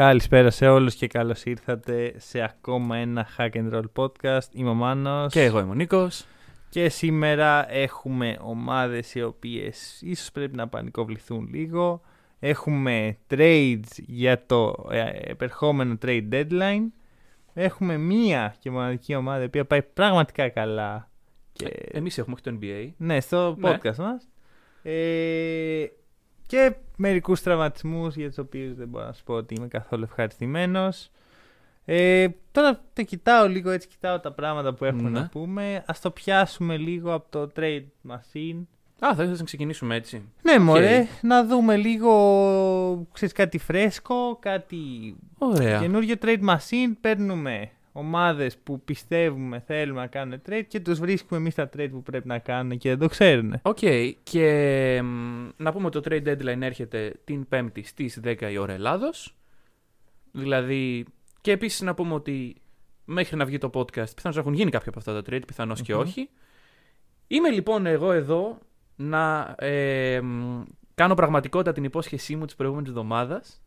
Καλησπέρα σε όλους και καλώς ήρθατε σε ακόμα ένα Hack and Roll podcast. Είμαι ο Μάνος. Και εγώ είμαι ο Νίκος. Και σήμερα έχουμε ομάδες οι οποίες ίσως πρέπει να πανικοβληθούν λίγο. Έχουμε trades για το ε, επερχόμενο trade deadline. Έχουμε μία και μοναδική ομάδα η οποία πάει πραγματικά καλά. Και... Εμείς έχουμε όχι το NBA. Ναι, στο Ναι. podcast μας. Ε, και μερικούς τραυματισμούς για τους οποίους δεν μπορώ να σου πω ότι είμαι καθόλου ευχαριστημένος. Ε, τώρα το κοιτάω λίγο, έτσι κοιτάω τα πράγματα που έχουμε Ναι. να πούμε. Ας το πιάσουμε λίγο από το trade machine. Α, θα ήθελα να ξεκινήσουμε έτσι. Ναι, μωρέ, να δούμε λίγο, ξέρεις, κάτι φρέσκο, κάτι Ωραία. καινούριο trade machine. Παίρνουμε ομάδες που πιστεύουμε θέλουμε να κάνουν trade και τους βρίσκουμε εμείς τα trade που πρέπει να κάνουν και δεν το ξέρουν. Οκ. Και μ, να πούμε ότι το trade deadline έρχεται την 5η στις 10 η ώρα Ελλάδος. Δηλαδή, και επίσης να πούμε ότι μέχρι να βγει το podcast πιθανώς έχουν γίνει κάποια από αυτά τα trade, πιθανώς και Μμμ. όχι. Είμαι λοιπόν εγώ εδώ να ε, μ, κάνω πραγματικότητα την υπόσχεσή μου της προηγούμενης εβδομάδας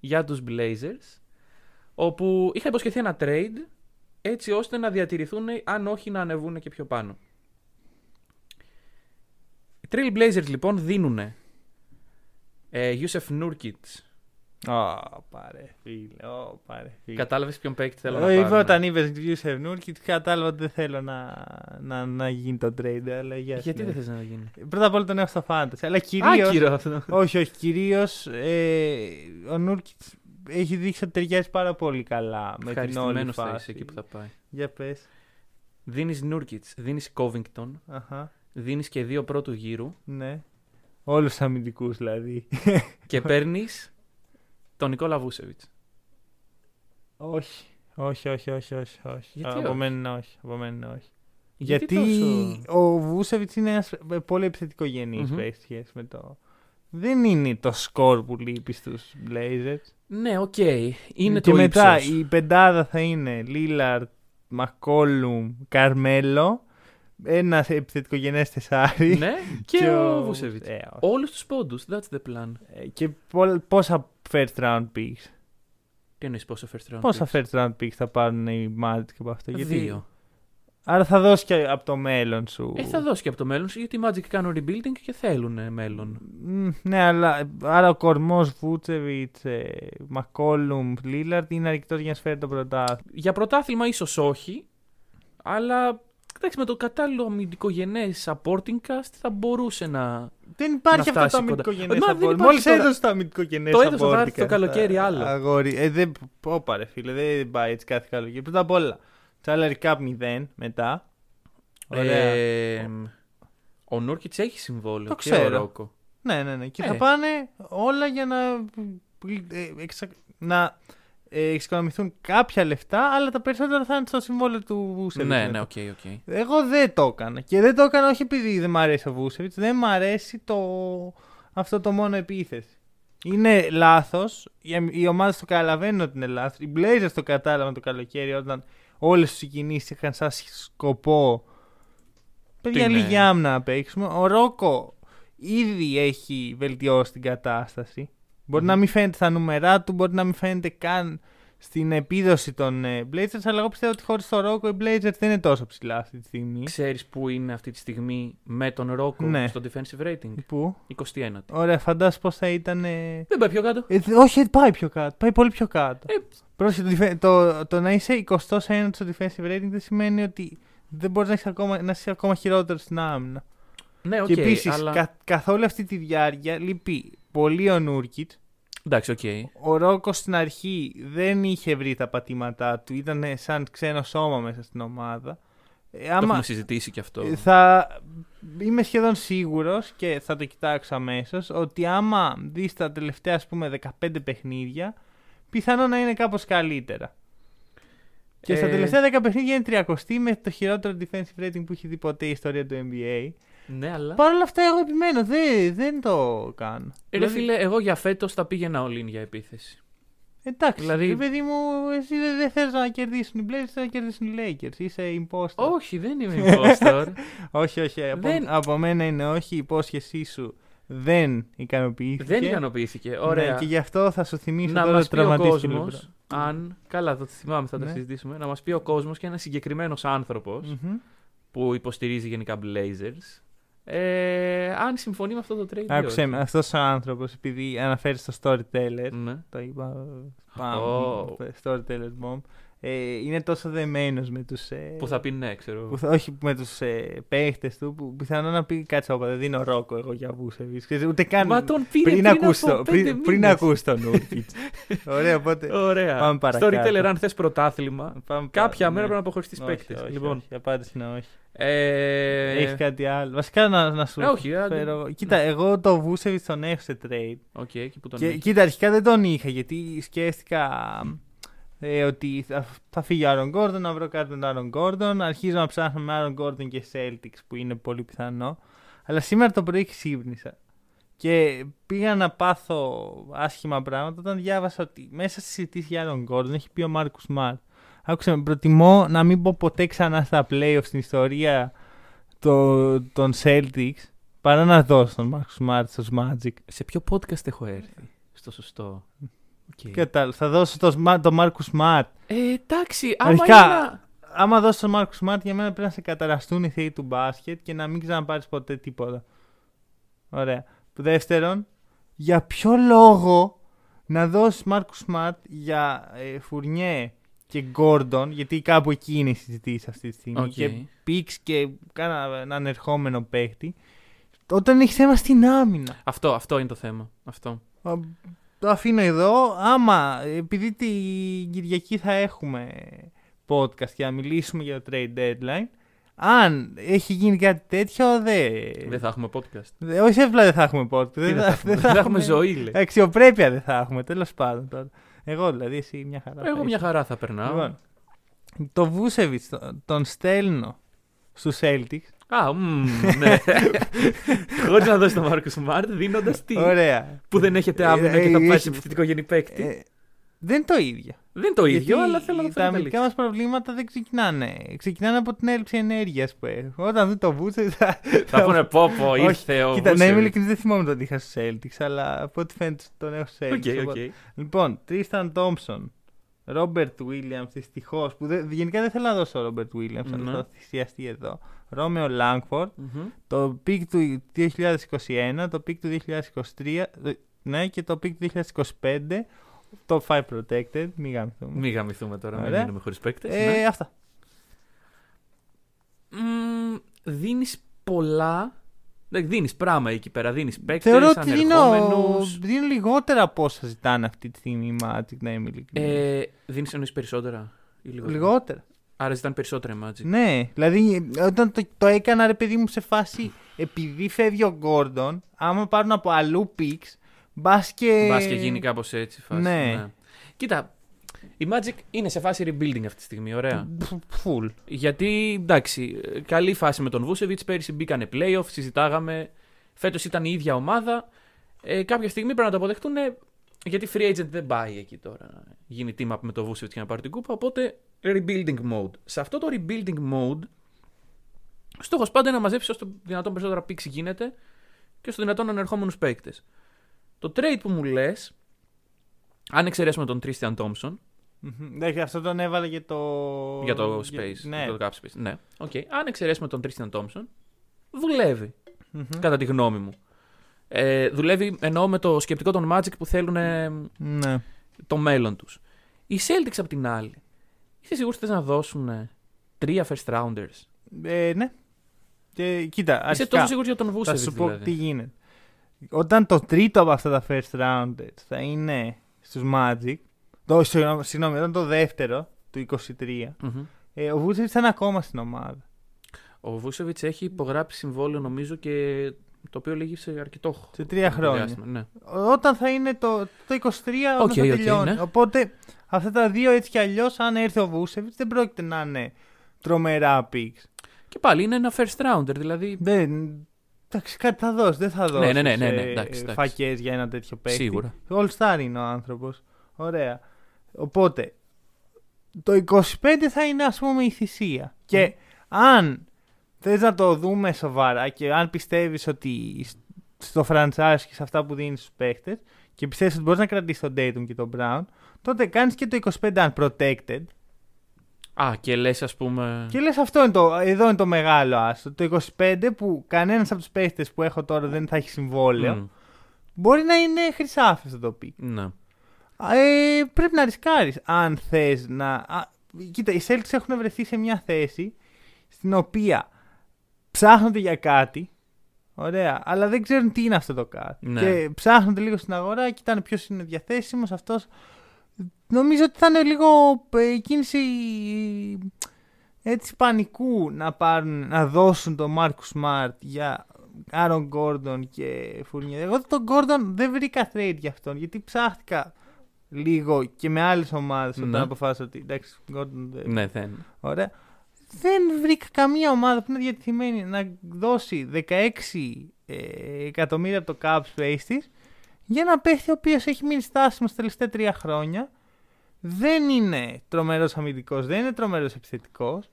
για τους Blazers, όπου είχα υποσχεθεί ένα trade έτσι ώστε να διατηρηθούν, αν όχι να ανεβούν και πιο πάνω. Οι Trail Blazers λοιπόν δίνουν ε, Yusef Nurkic. Ω, πάρε φίλε, ω, πάρε φίλε. Κατάλαβες ποιον παίκτη θέλω Εγώ να είπα πάρουν. όταν είπες Γιούσεφ Νούρκιτ κατάλαβα ότι δεν θέλω να, να, να γίνει το trade, αλλά για Γιατί δεν συνέχεια. θες να γίνει; Πρώτα απ' όλα τον έχω στο Fantasy, αλλά κυρίως... Άκυρο αυτό. όχι, όχι, κυρίως ε, ο Νούρκιτ έχει δείξει ότι ταιριάζει πάρα πολύ καλά με την όλη Ευχαριστημένος θα φάση. είσαι εκεί που θα πάει. Για πες. Δίνεις Nurkic, δίνεις Covington, Αχα, δίνεις και δύο πρώτου γύρου ναι. Όλους τους αμυντικούς δηλαδή. και παίρνεις τον Νικόλα Βούσεβιτς. όχι. Όχι, όχι, όχι, όχι, όχι. Γιατί από όχι; μένα όχι. Από μένα όχι. Γιατί Γιατί, τόσο- ο Βούσεβιτς είναι ένας πολύ επιθετικογενής Μμμ. που έχει σχέση με το. Δεν είναι το σκορ που λείπει στους Blazers. Ναι, οκ. Είναι και το μετά ύψος. η πεντάδα θα είναι Λίλαρτ, Μακόλουμ, Καρμέλο. Ένας επιθετικό γενές τεσάρι. Ναι, και, ο Βούσεβιτς. Ε, όχι. Όλους τους πόντους, that's the plan. Ε, και πο- πόσα first round picks; Τι εννοείς πόσο first round Πόσα picks? first round picks θα πάρουν οι Magic από αυτό. Γιατί... Δύο. Άρα θα δώσει και από το μέλλον σου. Ε, θα δώσει και από το μέλλον σου, γιατί οι Magic κάνουν rebuilding και θέλουν μέλλον. Μμ, Ναι, αλλά άρα ο κορμός Βούτσεβιτ, Μακόλουμ, Λίλαρτ είναι αρκετός για να σφέρει το πρωτάθλημα. Για πρωτάθλημα ίσως όχι, αλλά εντάξει, με το κατάλληλο αμυντικογενές supporting cast θα μπορούσε να. Δεν υπάρχει Να αυτό το φτάσει αμυντικό κοντά. γενέ Ε, μα δεν support. υπάρχει Μόλις τώρα. έδωσε το αμυντικό γενέ Το έδωσε, θα έρθει το καλοκαίρι άλλο. Αγόρι. Ε, δεν. Όπα, ρε φίλε, δεν πάει έτσι κάθε καλοκαίρι. Πρώτα απ' όλα, salary cap 0 μετά. Ωραία. Ε, ο Νούρκιτς έχει συμβόλαιο. Το και ξέρω. ο Ρόκο. Ναι, ναι, ναι. Και Ε. θα πάνε όλα για να, ε, εξα... να ε, εξοικονομηθούν κάποια λεφτά, αλλά τα περισσότερα θα είναι στο συμβόλαιο του Βούσεβιτς. Ναι, μετά. ναι, οκ, οκ. Εγώ δεν το έκανα. Και δεν το έκανα όχι επειδή δεν μ' αρέσει ο Βούσεβιτς, δεν μ' αρέσει το... αυτό το μόνο επίθεση. Είναι λάθος. Οι, οι ομάδες το καταλαβαίνουν ότι είναι λάθος. Οι Blazers το κατάλαβαν το καλοκαίρι όταν όλες τις κινήσει είχαν σαν σκοπό. Παιδιά, είναι; λίγη άμυνα να παίξουμε. Ο Ρόκο ήδη έχει βελτιώσει την κατάσταση. Μπορεί Μμμ. να μην φαίνεται στα νούμερά του, μπορεί να μην φαίνεται καν στην επίδοση των ε, Blazers, αλλά εγώ πιστεύω ότι χωρίς τον Ρόκο οι Blazers δεν είναι τόσο ψηλά αυτή τη στιγμή. Ξέρεις που είναι αυτή τη στιγμή με τον Ρόκο Ναι. στο defensive rating; Πού; 21. Ωραία, φαντάσου πώς θα ήταν. ε, Δεν πάει πιο κάτω. ε, δε- όχι, πάει πιο κάτω. Πάει πολύ πιο κάτω. Ε, Πρόσεχε, το, defe- το, το να είσαι 21 στο defensive rating δεν σημαίνει ότι δεν μπορείς να, έχεις ακόμα, να είσαι ακόμα χειρότερο στην άμυνα. ναι, οκ, και επίσης, αλλά... καθ' όλη αυτή τη διάρκεια λείπει πολύ ο Νούρκιτς. Εντάξει, οκ. Ο Ρόκος στην αρχή δεν είχε βρει τα πατήματά του. Ήταν σαν ξένο σώμα μέσα στην ομάδα. Ε, Το έχουμε συζητήσει και αυτό. Ε, Θα είμαι σχεδόν σίγουρος και θα το κοιτάξω αμέσως ότι άμα δεις τα τελευταία ας πούμε 15 παιχνίδια πιθανό να είναι κάπως καλύτερα. Και στα Ε, τελευταία 10 παιχνίδια είναι 30 με το χειρότερο defensive rating που έχει δει ποτέ η ιστορία του NBA. Ναι, αλλά. Παρ' όλα αυτά, εγώ επιμένω. Δεν, δεν το κάνω. Ε, Ρε Δηλαδή, φίλε, εγώ για φέτος θα πήγαινα all in για επίθεση. Εντάξει, δηλαδή- δηλαδή... παιδί μου, εσύ δεν, δεν θες να κερδίσουν οι Blazers, θες να κερδίσουν οι Lakers. Είσαι imposter. Όχι, δεν είμαι impostor. όχι, όχι. Από, Δεν- από μένα είναι όχι. Η υπόσχεσή σου δεν ικανοποιήθηκε. δεν ικανοποιήθηκε. Ωραία. Ναι, και γι' αυτό θα σου θυμίσω να τώρα μας ότι πει ο τραυματίστηκε κόσμος, λίγο. αν. Καλά, θα το θυμάμαι, θα τα Ναι. συζητήσουμε. Να μας πει ο κόσμος και ένας συγκεκριμένος άνθρωπος Μμμ. που υποστηρίζει γενικά Blazers. Ε, αν συμφωνεί με αυτό το trade. ή Άκουσε όχι. με, αυτός ο άνθρωπος, επειδή αναφέρει στο storyteller, Ναι. το είπα, spam, Ω. storyteller bomb, ε, είναι τόσο δεμένος με τους... Ε, Που θα πει ναι, ξέρω. που θα- όχι με τους ε, παίχτες του, που πιθανόν να πει κάτσε όπα, δεν δίνω ρόκο εγώ για Βούσεβιτς. Και Ούτε καν Μα τον πήρε πριν, πριν, ακούς από το, πέντε πριν, πριν μήνες. ακούς τον Νούρκιτς. Ωραία, οπότε Ωραία. Πάμε παρακάτω. Storyteller, αν θες πρωτάθλημα, πάμε κάποια πα- μέρα ναι. πρέπει να αποχωρήσει τι Όχι, παίκτες. όχι, Λοιπόν. όχι, η απάντηση είναι όχι. Ε, Έχεις κάτι άλλο. Βασικά να, να σου Ε, όχι, άντε. φέρω. Κοίτα, εγώ το Βούσεβιτς τον έχω σε trade. Οκ, εκεί που τον Και, έχεις. κοίτα, αρχικά δεν τον είχα γιατί σκέφτηκα ε, ότι θα, θα φύγει ο Άρον Γκόρντον, να βρω κάτι με τον Άρον Γκόρντον. Αρχίζω να ψάχνω με Άρον Γκόρντον και Celtics που είναι πολύ πιθανό. Αλλά σήμερα το πρωί ξύπνησα. Και πήγα να πάθω άσχημα πράγματα όταν διάβασα ότι μέσα στη συζήτηση για Άρον Γκόρντον έχει πει ο Μάρκους Σμαρτ. Άκουσε με, προτιμώ να μην μπω ποτέ ξανά στα playoffs στην ιστορία το, των Celtics παρά να δώσω τον Μάρκους Σμαρτ στους Magic. Σε ποιο podcast έχω έρθει. Στο σωστό; Οκ. Κατάλαβα. Θα δώσω το, Σμα- το Μάρκους Σμαρτ. Ε, εντάξει, άμα Αρχικά, είναι να- άμα δώσω τον Μάρκους Σμαρτ, για μένα πρέπει να σε καταραστούν οι θεοί του μπάσκετ και να μην ξαναπάρεις ποτέ τίποτα. Ωραία. Δεύτερον, για ποιο λόγο να δώσεις Μάρκους Σμαρτ για ε, Φουρνιέ και Γκόρντον, γιατί κάπου εκεί είναι οι συζητήσεις αυτή τη στιγμή. Οκ. Και picks και κάνα έναν ερχόμενο παίχτη. Όταν έχεις θέμα στην άμυνα. Αυτό, αυτό είναι το θέμα. Αυτό. Α, Το αφήνω εδώ. Άμα, επειδή την Κυριακή θα έχουμε podcast και να μιλήσουμε για το trade deadline, αν έχει γίνει κάτι τέτοιο, δεν. Δεν θα έχουμε podcast. Δε- όχι, απλά δεν θα έχουμε podcast. Τι Δεν δεν θα έχουμε, δεν θα έχουμε ζωή, λέει. Αξιοπρέπεια δεν θα έχουμε, τέλος πάντων τώρα. Εγώ δηλαδή, εσύ μια χαρά. θα Εγώ μια είσαι. χαρά θα περνάω. Λοιπόν, το Βούσεβιτ τον στέλνω στους Celtics. Α, μμ, ναι. Χωρί να δώσει τον Μάρκο Σμαρτ, δίνοντας τι; Ωραία. Που δεν έχετε άμυνα Ε, και θα ε, πάει έχει- σε επιθετικογενή παίκτη. Ε, δεν είναι το ίδιο. δεν είναι το ίδιο, Γιατί αλλά θέλω να το τα αμυντικά μας προβλήματα δεν ξεκινάνε. Ξεκινάνε από την έλλειψη ενέργειας που έχω. Όταν δει το Βούτσες θα. Θα πούνε πω πω, Όχι, ήρθε ο Κοίτα, να είμαι Βούσεβιτς. ειλικρινή, δεν θυμάμαι τον είχα στους Celtics, αλλά από ό,τι φαίνεται τον έχω στους Οκ, Celtics. οκ. οπότε- Λοιπόν, Τρίσταν Τόμψον, Ρόμπερτ Βίλιαμ, δυστυχώς. Που δεν- γενικά δεν θέλω να δώσω Ρόμπερτ Βίλιαμ, αλλά Ναι. θα θυσιαστεί εδώ. Ρόμεο Λάγκφορντ, Μμμ. το pick του 2021, το pick του 2023, ε, ναι, και το pick του 2025. Το 5 protected, μην γάμηθούμε. Μην γαμηθούμε τώρα, μην Ωραία. μείνουμε χωρίς παίκτες. Ε, Αυτά. Δίνεις πολλά. Δίνεις πράγμα εκεί πέρα. Δίνεις παίκτες, Θεωρώ ότι δίνω, ανερχόμενους. δίνω λιγότερα από όσα ζητάνε αυτή τη στιγμή οι Magic, να είμαι ειλικρινής. Ε, Δίνεις εννοείς περισσότερα. Ή λιγότερα; Λιγότερα. Άρα ζητάνε περισσότερα οι Magic. Ναι, δηλαδή όταν το, το έκανα ρε παιδί μου σε φάση επειδή φεύγει ο Γκόρντον, άμα πάρουν από αλλού πίξ, μπας και. Μπας και γίνει κάπως έτσι η φάση. Ναι. Κοίτα, η Magic είναι σε φάση rebuilding αυτή τη στιγμή, ωραία. Φουλ. Γιατί εντάξει, ε, καλή φάση με τον Βούσεβιτ. Πέρυσι μπήκανε playoff, συζητάγαμε. Φέτος ήταν η ίδια ομάδα. Ε, κάποια στιγμή πρέπει να το αποδεχτούν ε, γιατί free agent δεν πάει εκεί τώρα. να Γίνει team up με τον Βούσεβιτ και να πάρει την κούπα. Οπότε rebuilding mode. Σε αυτό το rebuilding mode, στόχος πάντα είναι να μαζέψεις όσο το δυνατόν περισσότερα picks γίνεται και όσο δυνατόν ανερχόμενου παίκτες. Το trade που μου λες, αν εξαιρέσουμε τον Tristan Thompson, Εντάξει, αυτό τον έβαλε για το. για το για- Space. Ναι. Για το Cap Space. Ναι. Okay. Αν εξαιρέσουμε τον Tristan Thompson, δουλεύει. Μμμ. Κατά τη γνώμη μου. Ε, δουλεύει εννοώ με το σκεπτικό των Magic που θέλουν ε, Ναι. το μέλλον τους. Οι Celtics απ' την άλλη. Είσαι σίγουρος ότι θες να δώσουν ε, τρία first rounders; Ε, ναι. Και κοίτα, Είσαι αρχικά, τόσο σίγουρος για τον θα Vucevic σου πω δηλαδή; τι γίνεται. Όταν το τρίτο από αυτά τα first rounders θα είναι στους Magic, το, συγγνώμη, συγγνώμη, όταν το δεύτερο, του 23, Μμμ. ε, ο Βούτσεβιτ θα είναι ακόμα στην ομάδα. Ο Vucevic έχει υπογράψει συμβόλαιο νομίζω και Το οποίο λύγει σε αρκετό Σε τρία χρονικό χρόνια. διάστημα, Ναι. Όταν θα είναι το, το 23, όταν Οκ, θα οκ, τελειώνει. ναι. Οπότε αυτά τα δύο έτσι κι αλλιώς, αν έρθει ο Βούσεβιτς, δεν πρόκειται να είναι τρομερά picks. Και πάλι είναι ένα first rounder, δηλαδή. Δεν. Εντάξει, κάτι θα δώσει. Δεν θα δώσει. ναι, ναι, ναι, ναι, εντάξει, εντάξει. Φακές για ένα τέτοιο παίκτη. Σίγουρα. All star είναι ο άνθρωπος. Ωραία. Οπότε το 25 θα είναι ας πούμε η θυσία. Και αν θες να το δούμε σοβαρά και αν πιστεύεις ότι στο franchise και σε αυτά που δίνεις στους παίχτες και πιστεύεις ότι μπορείς να κρατήσεις τον Dayton και τον Brown, τότε κάνεις και το 25 unprotected Α, και λες, ας πούμε. και λες αυτό είναι το, εδώ είναι το μεγάλο άστο. Το 25 που κανένας από τους παίχτες που έχω τώρα δεν θα έχει συμβόλαιο, Μμ, μπορεί να είναι χρυσάφι αυτό το πει. ναι. Ε, πρέπει να ρισκάρεις αν θες να... Α, κοίτα, οι Celtics έχουν βρεθεί σε μια θέση στην οποία ψάχνονται για κάτι, ωραία, αλλά δεν ξέρουν τι είναι αυτό το κάτι. Ναι. Και ψάχνονται λίγο στην αγορά, κοιτάνε ποιος είναι διαθέσιμος, αυτός... Νομίζω ότι θα είναι λίγο ε, κίνηση έτσι πανικού να, πάρουν, να δώσουν τον Μάρκου Σμαρτ για Άρον Γκόρντον και Φουρνιέ. Εγώ τον Γκόρντον δεν βρήκα trade για αυτόν γιατί ψάχτηκα λίγο και με άλλες ομάδες όταν Ναι. αποφάσισα ότι εντάξει, Γκόρντον δεν. Ναι, δεν. Ωραία. Δεν βρήκα καμία ομάδα που είναι διατεθειμένη να δώσει 16 ε, εκατομμύρια από το cap space της για ένα παίχτη ο οποίος έχει μείνει στάσιμος στα τελευταία τρία χρόνια. Δεν είναι τρομερός αμυντικός, δεν είναι τρομερός επιθετικός.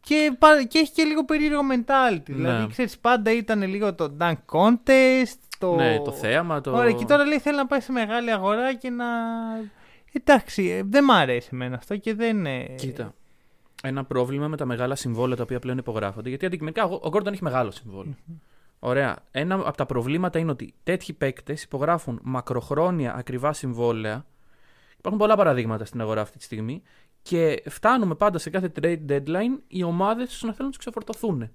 Και, πα- και έχει και λίγο περίεργο mentality. Δηλαδή, ξέρεις, πάντα ήταν λίγο το dunk contest. Το... Ναι, το θέαμα. Το... Ωραία, και τώρα λέει θέλει να πάει σε μεγάλη αγορά και να. Εντάξει, ε, δεν μ' αρέσει εμένα αυτό και δεν. ε, Κοίτα. Ένα πρόβλημα με τα μεγάλα συμβόλαια τα οποία πλέον υπογράφονται. Γιατί αντικειμενικά ο ο Γκόρντον έχει μεγάλο συμβόλαιο. Ωραία. Ένα από τα προβλήματα είναι ότι τέτοιοι παίκτες υπογράφουν μακροχρόνια ακριβά συμβόλαια. Υπάρχουν πολλά παραδείγματα στην αγορά αυτή τη στιγμή. Και φτάνουμε πάντα σε κάθε trade deadline οι ομάδες να θέλουν να τους ξεφορτωθούν.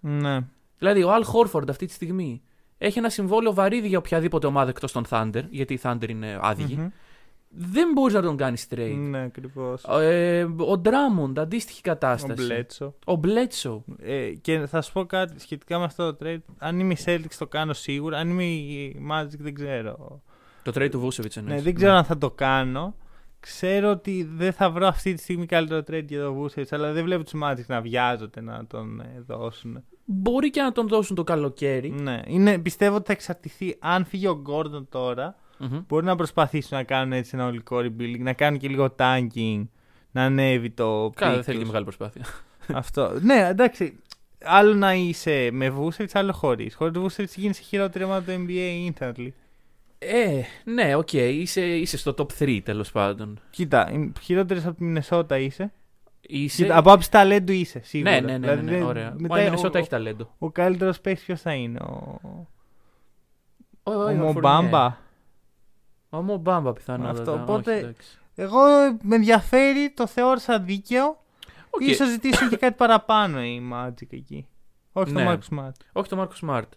Ναι. Δηλαδή, ο Al Horford αυτή τη στιγμή έχει ένα συμβόλαιο βαρύδι για οποιαδήποτε ομάδα εκτός των Thunder, γιατί οι Thunder είναι άδειοι. Μμμ. Δεν μπορείς να τον κάνεις trade. Ναι, ακριβώς. Ε, ο Drummond, αντίστοιχη Ο κατάσταση. Μπλέτσο. Ο Bledsoe. Ε, και θα σου πω κάτι σχετικά με αυτό το trade. Αν είμαι η Celtics το κάνω σίγουρα. Αν είμαι η Magic δεν ξέρω. Το trade του Vucevic Ναι, εννοείς. δεν ξέρω αν θα το κάνω. Ξέρω ότι δεν θα βρω αυτή τη στιγμή καλύτερο trade για το Vucevic, αλλά δεν βλέπω τους Magic να βιάζονται να τον ε, δώσουν. Μπορεί και να τον δώσουν το καλοκαίρι. Ναι, είναι, πιστεύω ότι θα εξαρτηθεί αν φύγει ο Gordon τώρα. Μμμ. Μπορεί να προσπαθήσουν να κάνουν έτσι ένα ολικό rebuilding, να κάνουν και λίγο tanking, να ανέβει το Καλά, pick δεν θέλει και τους. μεγάλη προσπάθεια. Αυτό. Ναι, εντάξει. Άλλο να είσαι με Vucevic, άλλο χωρίς. Χωρίς Vucevic γίνεσαι χειρότερη ομάδα του NBA instantly. ε, ναι, οκ. Είσαι, είσαι στο top 3 τέλος πάντων. Κοίτα, χειρότερη από τη Μινεσότα είσαι. Είσαι... Κοίτα, από άποψη ταλέντου είσαι, σίγουρα. ναι, ναι, ναι, ναι, ναι, Δηλαδή, ωραία. μετά Μα η ο- Μινεσότα ο- έχει ταλέντο. Ο καλύτερος παίκτης ποιος θα είναι, ο, Ο, ο ο Μο Μπάμπα. Ο Μο Μπάμπα πιθανότατα. Αυτό, όχι, οπότε- εντάξει. Εγώ με ενδιαφέρει, το θεώρησα δίκαιο. Οκ. Ίσως ζητήσουν και κάτι παραπάνω η Magic εκεί. Όχι το Ναι. Marcus Smart. Όχι το Μάρκους Σμαρτ.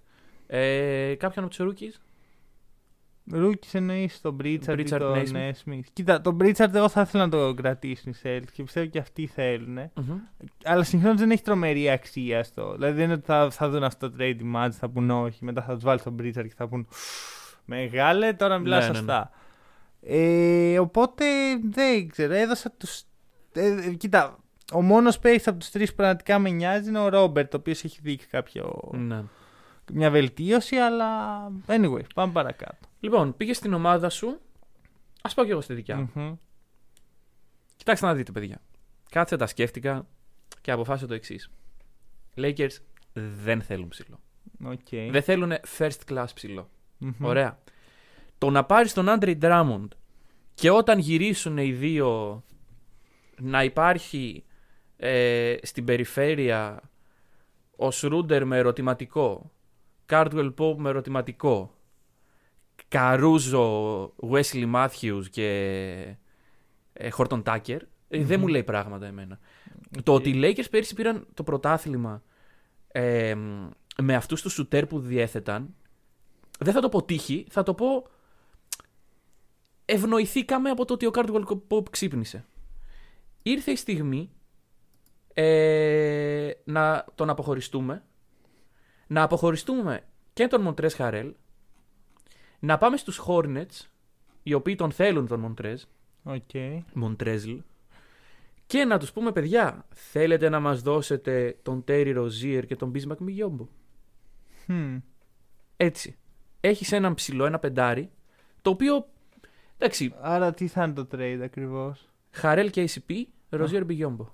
Ε, κάποιον από τους rookies; Rookie εννοείς τον Μπρίτσαρντ ή Pritchard, τον Nesmith. Νέσμιθ. Κοίτα, τον Μπρίτσαρντ εγώ θα ήθελα να το κρατήσουν οι Celtics και πιστεύω και αυτοί θέλουν. Μμμ. Αλλά συγχρόνως δεν έχει τρομερή αξία στο. Δηλαδή δεν είναι ότι θα, θα δουν αυτό το trade match, θα πούν όχι, μετά θα τους βάλει τον Μπρίτσαρντ και θα πούν Μεγάλε, τώρα μιλά Ναι, ναι, ναι. σωστά. Ε, οπότε δεν ξέρω, έδωσα τους. Ε, ε, κοίτα, ο μόνος παίκτη από τους τρεις που πραγματικά με νοιάζει είναι ο Ρόμπερτ, ο οποίος έχει δείξει κάποιο, Ναι. Μια βελτίωση, αλλά anyway, πάμε παρακάτω. Λοιπόν, πήγες στην ομάδα σου. Α πάω και εγώ στη δικιά μου. Μμμ. Κοιτάξτε να δείτε, παιδιά. Κάτσε τα σκέφτηκα και αποφάσισα το εξής. Lakers δεν θέλουν ψηλό. Οκ. Δεν θέλουν first class ψηλό. Μμμ. Ωραία. Το να πάρεις τον Άντρι Drummond και όταν γυρίσουν οι δύο να υπάρχει ε, στην περιφέρεια ο Σρούντερ με ερωτηματικό, Caldwell-Pope με ερωτηματικό, Καρούζο, Wesley Matthews και ε, Horton Tucker, ε, δεν μου λέει πράγματα εμένα. Το ότι οι Lakers πέρυσι πήραν το πρωτάθλημα ε, με αυτούς τους σουτέρ που διέθεταν, δεν θα το πω τύχη, θα το πω ευνοηθήκαμε από το ότι ο Cardwell Pope ξύπνησε. Ήρθε η στιγμή ε, να τον αποχωριστούμε, να αποχωριστούμε και τον Μοντρές Χαρέλ, να πάμε στους Hornets, οι οποίοι τον θέλουν τον Μοντρέζ, Οκ. Μοντρέζλ, και να τους πούμε, παιδιά, θέλετε να μας δώσετε τον Τέρι Ροζίερ και τον Μπίσμακ Μπιγιόμπο; Hm. Έτσι. Έχεις έναν ψηλό, ένα πεντάρι, το οποίο, εντάξει, Άρα τι θα είναι το trade ακριβώς; Χαρέλ και KCP, Ροζίερ Μπιγιόμπο.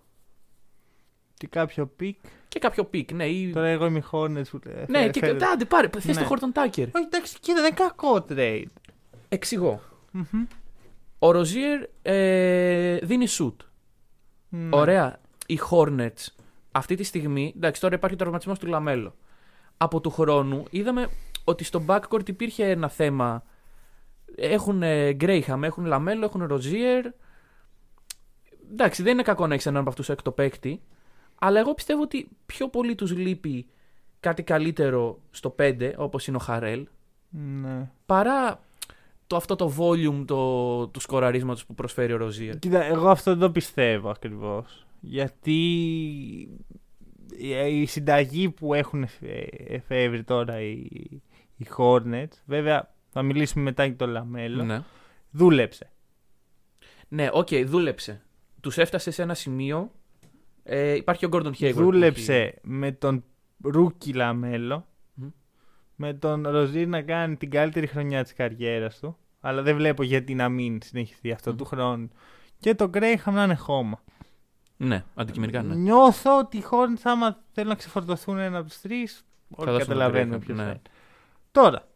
Και κάποιο pick. Και κάποιο pick, ναι, ή... Τώρα εγώ είμαι Hornets που ε, ναι, φε- και φέρε- άντε πάρε, θες Ναι. το Χόρτον Τάκερ. Όχι, εντάξει, κοίτα, δεν είναι κακό trade. Εξηγώ. Μμμ. Ο Ροζίερ ε, δίνει σουτ. Ναι. Ωραία. Οι Hornets αυτή τη στιγμή, εντάξει, τώρα υπάρχει τραυματισμός του Λαμέλο. Από του χρόνου είδαμε ότι στο backcourt υπήρχε ένα θέμα. Έχουν ε, Graham, έχουν Λαμέλο, έχουν Ροζίερ. Εντάξει, δεν είναι κακό να έχεις έναν από αυτούς έκτο παίκτη. Αλλά εγώ πιστεύω ότι πιο πολύ τους λείπει κάτι καλύτερο στο 5, όπως είναι ο Χαρέλ, Ναι. παρά το, αυτό το volume το, του σκοραρίσματος που προσφέρει ο Rozier. Κοίτα, εγώ αυτό δεν το πιστεύω ακριβώς. Γιατί η- η συνταγή που έχουν εφ- εφεύρει τώρα οι, οι Hornets, βέβαια θα μιλήσουμε μετά για το LaMelo, Ναι. δούλεψε. Ναι, οκ, δούλεψε. Τους έφτασε σε ένα σημείο. Ε, υπάρχει ο Gordon Hayward. που δούλεψε με τον rookie LaMelo, Μμ. με τον Rozier να κάνει την καλύτερη χρονιά της καριέρας του, αλλά δεν βλέπω γιατί να μην συνεχιστεί αυτό Μμ. του χρόνου. Και τον Graham να είναι χώμα. έχει. Ναι, αντικειμενικά ναι. Νιώθω ότι οι Hornets άμα θέλουν να ξεφορτωθούν ένα από τους τρεις, όλοι δώσουν τον καταλαβαίνουν Graham, ποιος ναι. είναι. Τώρα,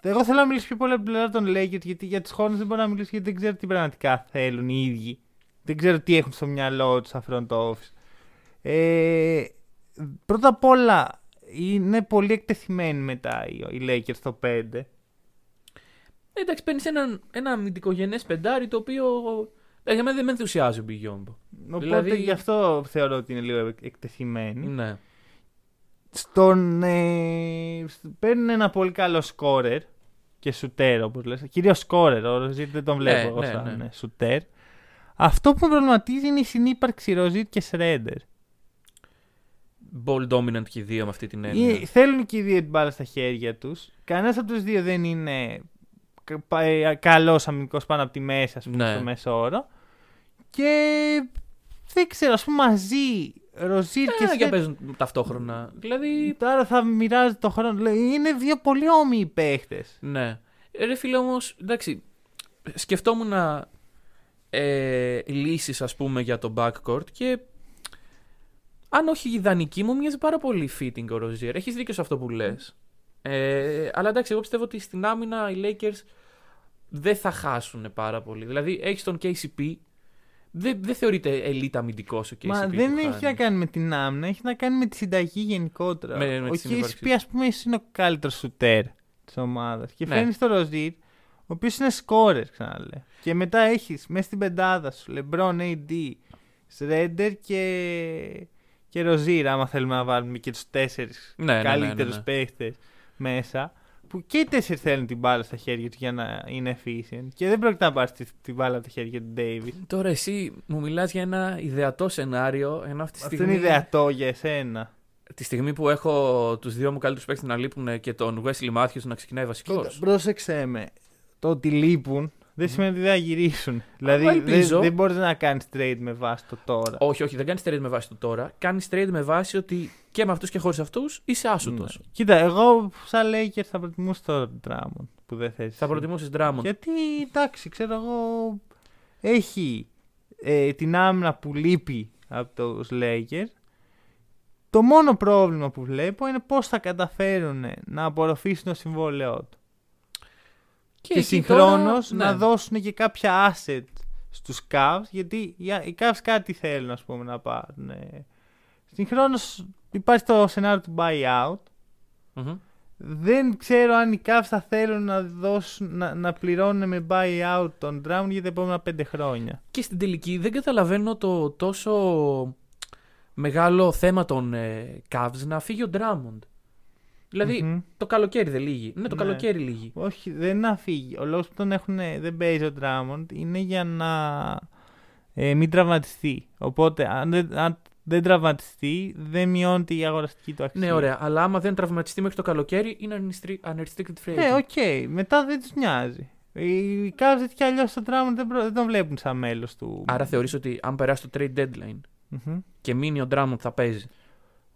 εγώ θέλω να μιλήσω πιο πολύ από την πλευρά των Lakers γιατί για τους Hornets δεν μπορώ να μιλήσω γιατί δεν ξέρω τι πραγματικά θέλουν οι ίδιοι. Δεν ξέρω τι έχουν στο μυαλό τους σαν front office. Ε, πρώτα απ' όλα είναι πολύ εκτεθειμένοι μετά οι, οι Lakers στο 5. Ε, εντάξει, παίρνεις ένα, ένα αμυντικογενέ πεντάρι το οποίο. Ε, για μένα δεν με ενθουσιάζει ο Μπιγιόμπο. Οπότε Δηλαδή- γι' αυτό θεωρώ ότι είναι λίγο εκτεθειμένοι. Ναι. Στον, ε, σ- παίρνουν ένα πολύ καλό σκόρερ και σουτέρ όπως λες. Κυρίως σκόρερ, ο Ροζίτ δεν τον βλέπω Ναι, ναι, ναι, σαν ναι. ε, σουτέρ. Αυτό που με προβληματίζει είναι η συνύπαρξη Ροζίτ και Σρέντερ. Ball dominant και οι δύο με αυτή την έννοια. Ε, Θέλουν και οι δύο την μπάλα στα χέρια τους. Κανένας από τους δύο δεν είναι κα- πα- ε, καλός αμυντικός πάνω από τη μέση, ας πούμε, Ναι. στο μέσο όρο. Και δεν ξέρω, ας πούμε μαζί Ροζίτ και Ε, για Σρέντερ παίζουν ταυτόχρονα. Δηλαδή. Τώρα θα μοιράζεται το χρόνο. Λέει, Είναι δύο πολύ όμοιοι παίχτες. Ναι. Ε, Ρε φίλε όμως, εντάξει. Σκεφτόμουν να ε, λύσεις ας πούμε για το backcourt και αν όχι ιδανική μου μοιάζει πάρα πολύ fitting ο Rozier. Έχεις δίκιο σε αυτό που λες. Ε, αλλά εντάξει, εγώ πιστεύω ότι στην άμυνα οι Lakers δεν θα χάσουν πάρα πολύ. Δηλαδή έχεις τον KCP, δεν, δεν θεωρείται elite αμυντικός ο KCP. Μα που δεν έχει χάνεις. να κάνει με την άμυνα, έχει να κάνει με τη συνταγή γενικότερα. Με- με ο τη συνύπαρξη KCP, ας πούμε, ίσως είναι ο καλύτερος σουτέρ της ομάδας. Και Ναι. φέρνει το Ροζίρ, ο οποίος είναι σκόρερ, ξαναλέω. Και μετά έχεις μέσα στην πεντάδα σου LeBron, AD, Σρέντερ και, και Ροζίρ, άμα θέλουμε να βάλουμε και τους τέσσερις Ναι, ναι, ναι, ναι, καλύτερους ναι. παίχτες μέσα. Που και οι τέσσερις θέλουν την μπάλα στα χέρια τους για να είναι efficient. Και δεν πρόκειται να πάρεις τη- την μπάλα από τα χέρια του Davis. Τώρα εσύ μου μιλάς για ένα ιδεατό σενάριο, ενώ αυτή τη Αυτό στιγμή... είναι ιδεατό για εσένα. Τη στιγμή που έχω τους δύο μου καλύτερους παίκτε να λείπουν και τον Wesley Matthews να ξεκινάει βασικός. Κοίτα, πρόσεξε με. Το ότι λείπουν δεν σημαίνει ότι δεν θα γυρίσουν. δηλαδή δεν, ελπίζω. δεν μπορείς να κάνεις trade με βάση το τώρα. Όχι, όχι, δεν κάνεις trade με βάση το τώρα. Κάνεις trade με βάση ότι και με αυτούς και χωρίς αυτούς είσαι άσουτο. Ναι. Κοίτα, εγώ σαν Lakers θα προτιμούσα το Drummond που δεν θες. Θα εσύ. προτιμούσες Drummond. Γιατί εντάξει, ξέρω εγώ. Έχει ε, την άμυνα που λείπει από τους Lakers. Το μόνο πρόβλημα που βλέπω είναι πώς θα καταφέρουν να απορροφήσουν το συμβόλαιό του. Και, εκεί συγχρόνως τώρα, να ναι. δώσουν και κάποια asset στους Cavs, γιατί οι οι Cavs κάτι θέλουν ας πούμε, να πάρουν. ε. Συγχρόνως υπάρχει το σενάριο του buyout. Μμμ. Δεν ξέρω αν οι Cavs θα θέλουν να, δώσουν, να, να πληρώνουν με buyout τον Drummond για τα επόμενα πέντε χρόνια. Και στην τελική δεν καταλαβαίνω το τόσο μεγάλο θέμα των ε, Cavs να φύγει ο Drummond. Δηλαδή Μμμ. το καλοκαίρι δεν λύγει. Ναι, το Ναι. καλοκαίρι λύγει. Όχι, δεν είναι να φύγει. Ο λόγος που τον έχουν, δεν παίζει ο Drummond είναι για να ε, μην τραυματιστεί. Οπότε, αν, δεν- αν δεν τραυματιστεί, δεν μειώνεται η αγοραστική του αξία. Ναι, ωραία. Αλλά άμα δεν τραυματιστεί μέχρι το καλοκαίρι, είναι unrestri- unrestricted free agent. Ναι, οκ. Μετά δεν τους νοιάζει. Οι Cavs έτσι κι αλλιώς τον Drummond δεν, προ- δεν τον βλέπουν σαν μέλος του. Άρα θεωρείς ότι αν περάσει το trade deadline Μμμ. και μείνει ο Drummond θα παίζει.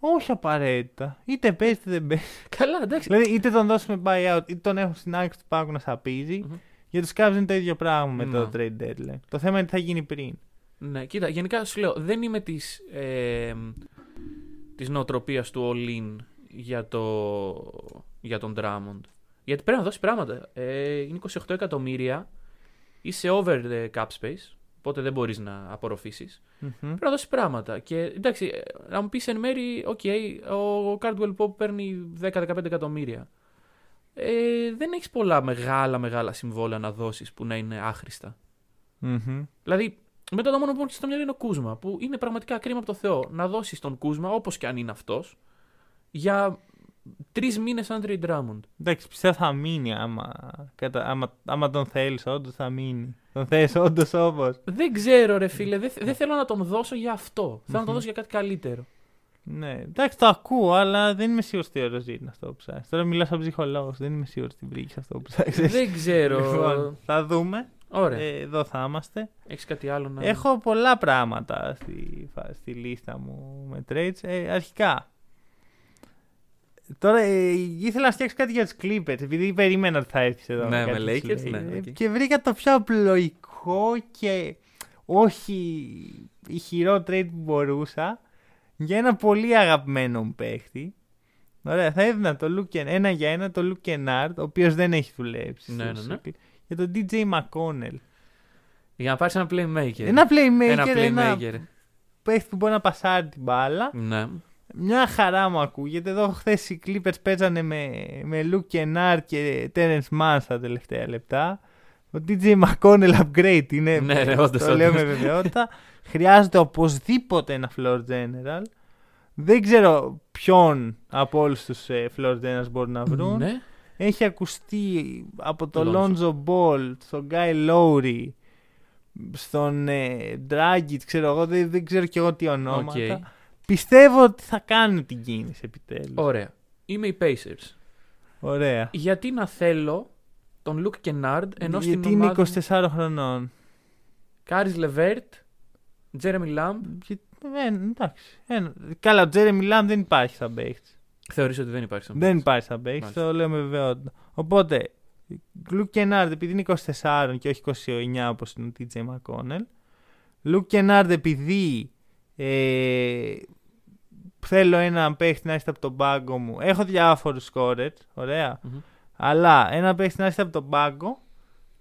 Όχι απαραίτητα. Είτε παίζει είτε δεν παίζει. Καλά, εντάξει. δηλαδή είτε τον δώσουμε buyout είτε τον έχουν στην άκρη του πάγκου να σαπίζει. Μμμ. Για τους Cavs είναι το ίδιο πράγμα με το Ναι. trade deadline. Το θέμα είναι τι θα γίνει πριν. Ναι, κοίτα, γενικά σου λέω, δεν είμαι της, ε, της νοοτροπίας του all-in για, το, για τον Drummond. Γιατί πρέπει να δώσει πράγματα. Ε, είναι 28 εκατομμύρια, είσαι over the cap space, οπότε δεν μπορείς να απορροφήσεις. Μμμ. Πρέπει να δώσεις πράγματα. Και εντάξει, ε, να μου πεις εν μέρει, οκ, ο Caldwell-Pope παίρνει 10-15 εκατομμύρια. Ε, δεν έχεις πολλά μεγάλα μεγάλα συμβόλαια να δώσεις που να είναι άχρηστα. Μμμ. Δηλαδή, μετά το μόνο που μου έρχεται στο μυαλό είναι ο Κούσμα, που είναι πραγματικά κρίμα από το Θεό να δώσεις τον Κούσμα, όπως και αν είναι αυτός, για τρεις μήνες σαν Trade Drummond. Εντάξει, πιστεύω θα μείνει άμα, κατα... άμα, άμα τον θέλεις, όντως θα μείνει. Τον θες όντως όπω. Δεν ξέρω, ρε φίλε, δεν, θε- δεν θέλω να τον δώσω για αυτό. Θέλω να τον δώσω για κάτι καλύτερο. Ναι, εντάξει, το ακούω, αλλά δεν είμαι σίγουρος τι όρο είναι αυτό που ψάχνεις. Τώρα μιλάς σαν ψυχολόγος, δεν είμαι σίγουρος τι βρήκες αυτό που ψάχνεις. δεν ξέρω. Λοιπόν, θα δούμε. Ωραία. Ε, εδώ θα είμαστε. Έχεις κάτι άλλο να. Έχω πολλά πράγματα στη, φα- στη λίστα μου με trades. Ε, αρχικά. Τώρα ε, ήθελα να φτιάξω κάτι για τους Clippers, επειδή περίμενα ότι θα έρθεις εδώ. Ναι, κάτι με τους Lakers, λέει. ναι, Ε, οκ. Και βρήκα το πιο απλοϊκό και όχι ηχηρό trade που μπορούσα για ένα πολύ αγαπημένο μου παίχτη. Ωραία, θα έδινα το Luke, ένα για ένα το Luke Kennard, ο οποίος δεν έχει δουλέψει. Ναι, στους ναι, ναι. Clippers, Για τον TJ McConnell. Για να πάρεις ένα playmaker. Ένα playmaker, Ένα ένα, playmaker. παίχτη που μπορεί να πασάρει την μπάλα. Ναι. Μια χαρά μου ακούγεται. Εδώ χθες οι Clippers παίζανε με, με Luke Kennard και Terence Mann στα τελευταία λεπτά. Ο DJ McConnell upgrade είναι. Ναι, ναι, όντως, το λέω όντως. με βεβαιότητα. Χρειάζεται οπωσδήποτε ένα floor general. Δεν ξέρω ποιον από όλους τους ε, floor generals μπορούν να βρουν. Ναι. Έχει ακουστεί από το Lonzo. Lonzo Ball, στον Guy Lowry, στον ε, Dragic, ξέρω εγώ, δεν, δεν ξέρω κι εγώ τι ονόματα. Οκ. Πιστεύω ότι θα κάνουν την κίνηση επιτέλους. Ωραία. Είμαι οι Pacers. Ωραία. Γιατί να θέλω τον Luke Kennard ενώ στην Γιατί είναι ομάδα 24 χρονών. Caris LeVert, Jeremy Lamb. Και- ε, εντάξει. Ε, καλά, ο Jeremy Lamb δεν υπάρχει σαν παίχτη. Θεωρείς ότι δεν υπάρχει. στον Δεν Pacers. υπάρχει σαν παίχτη, Μάλιστα. το λέω με βεβαιότητα. Οπότε, Luke Kennard επειδή είναι 24 και όχι 29 όπως είναι ο TJ McConnell. Luke Kennard επειδή ε, θέλω έναν παίχτη να έρθει από τον πάγκο μου. Έχω διάφορους scorer, ωραία. Μμμ. Αλλά ένα παίχτη να έρθει από τον πάγκο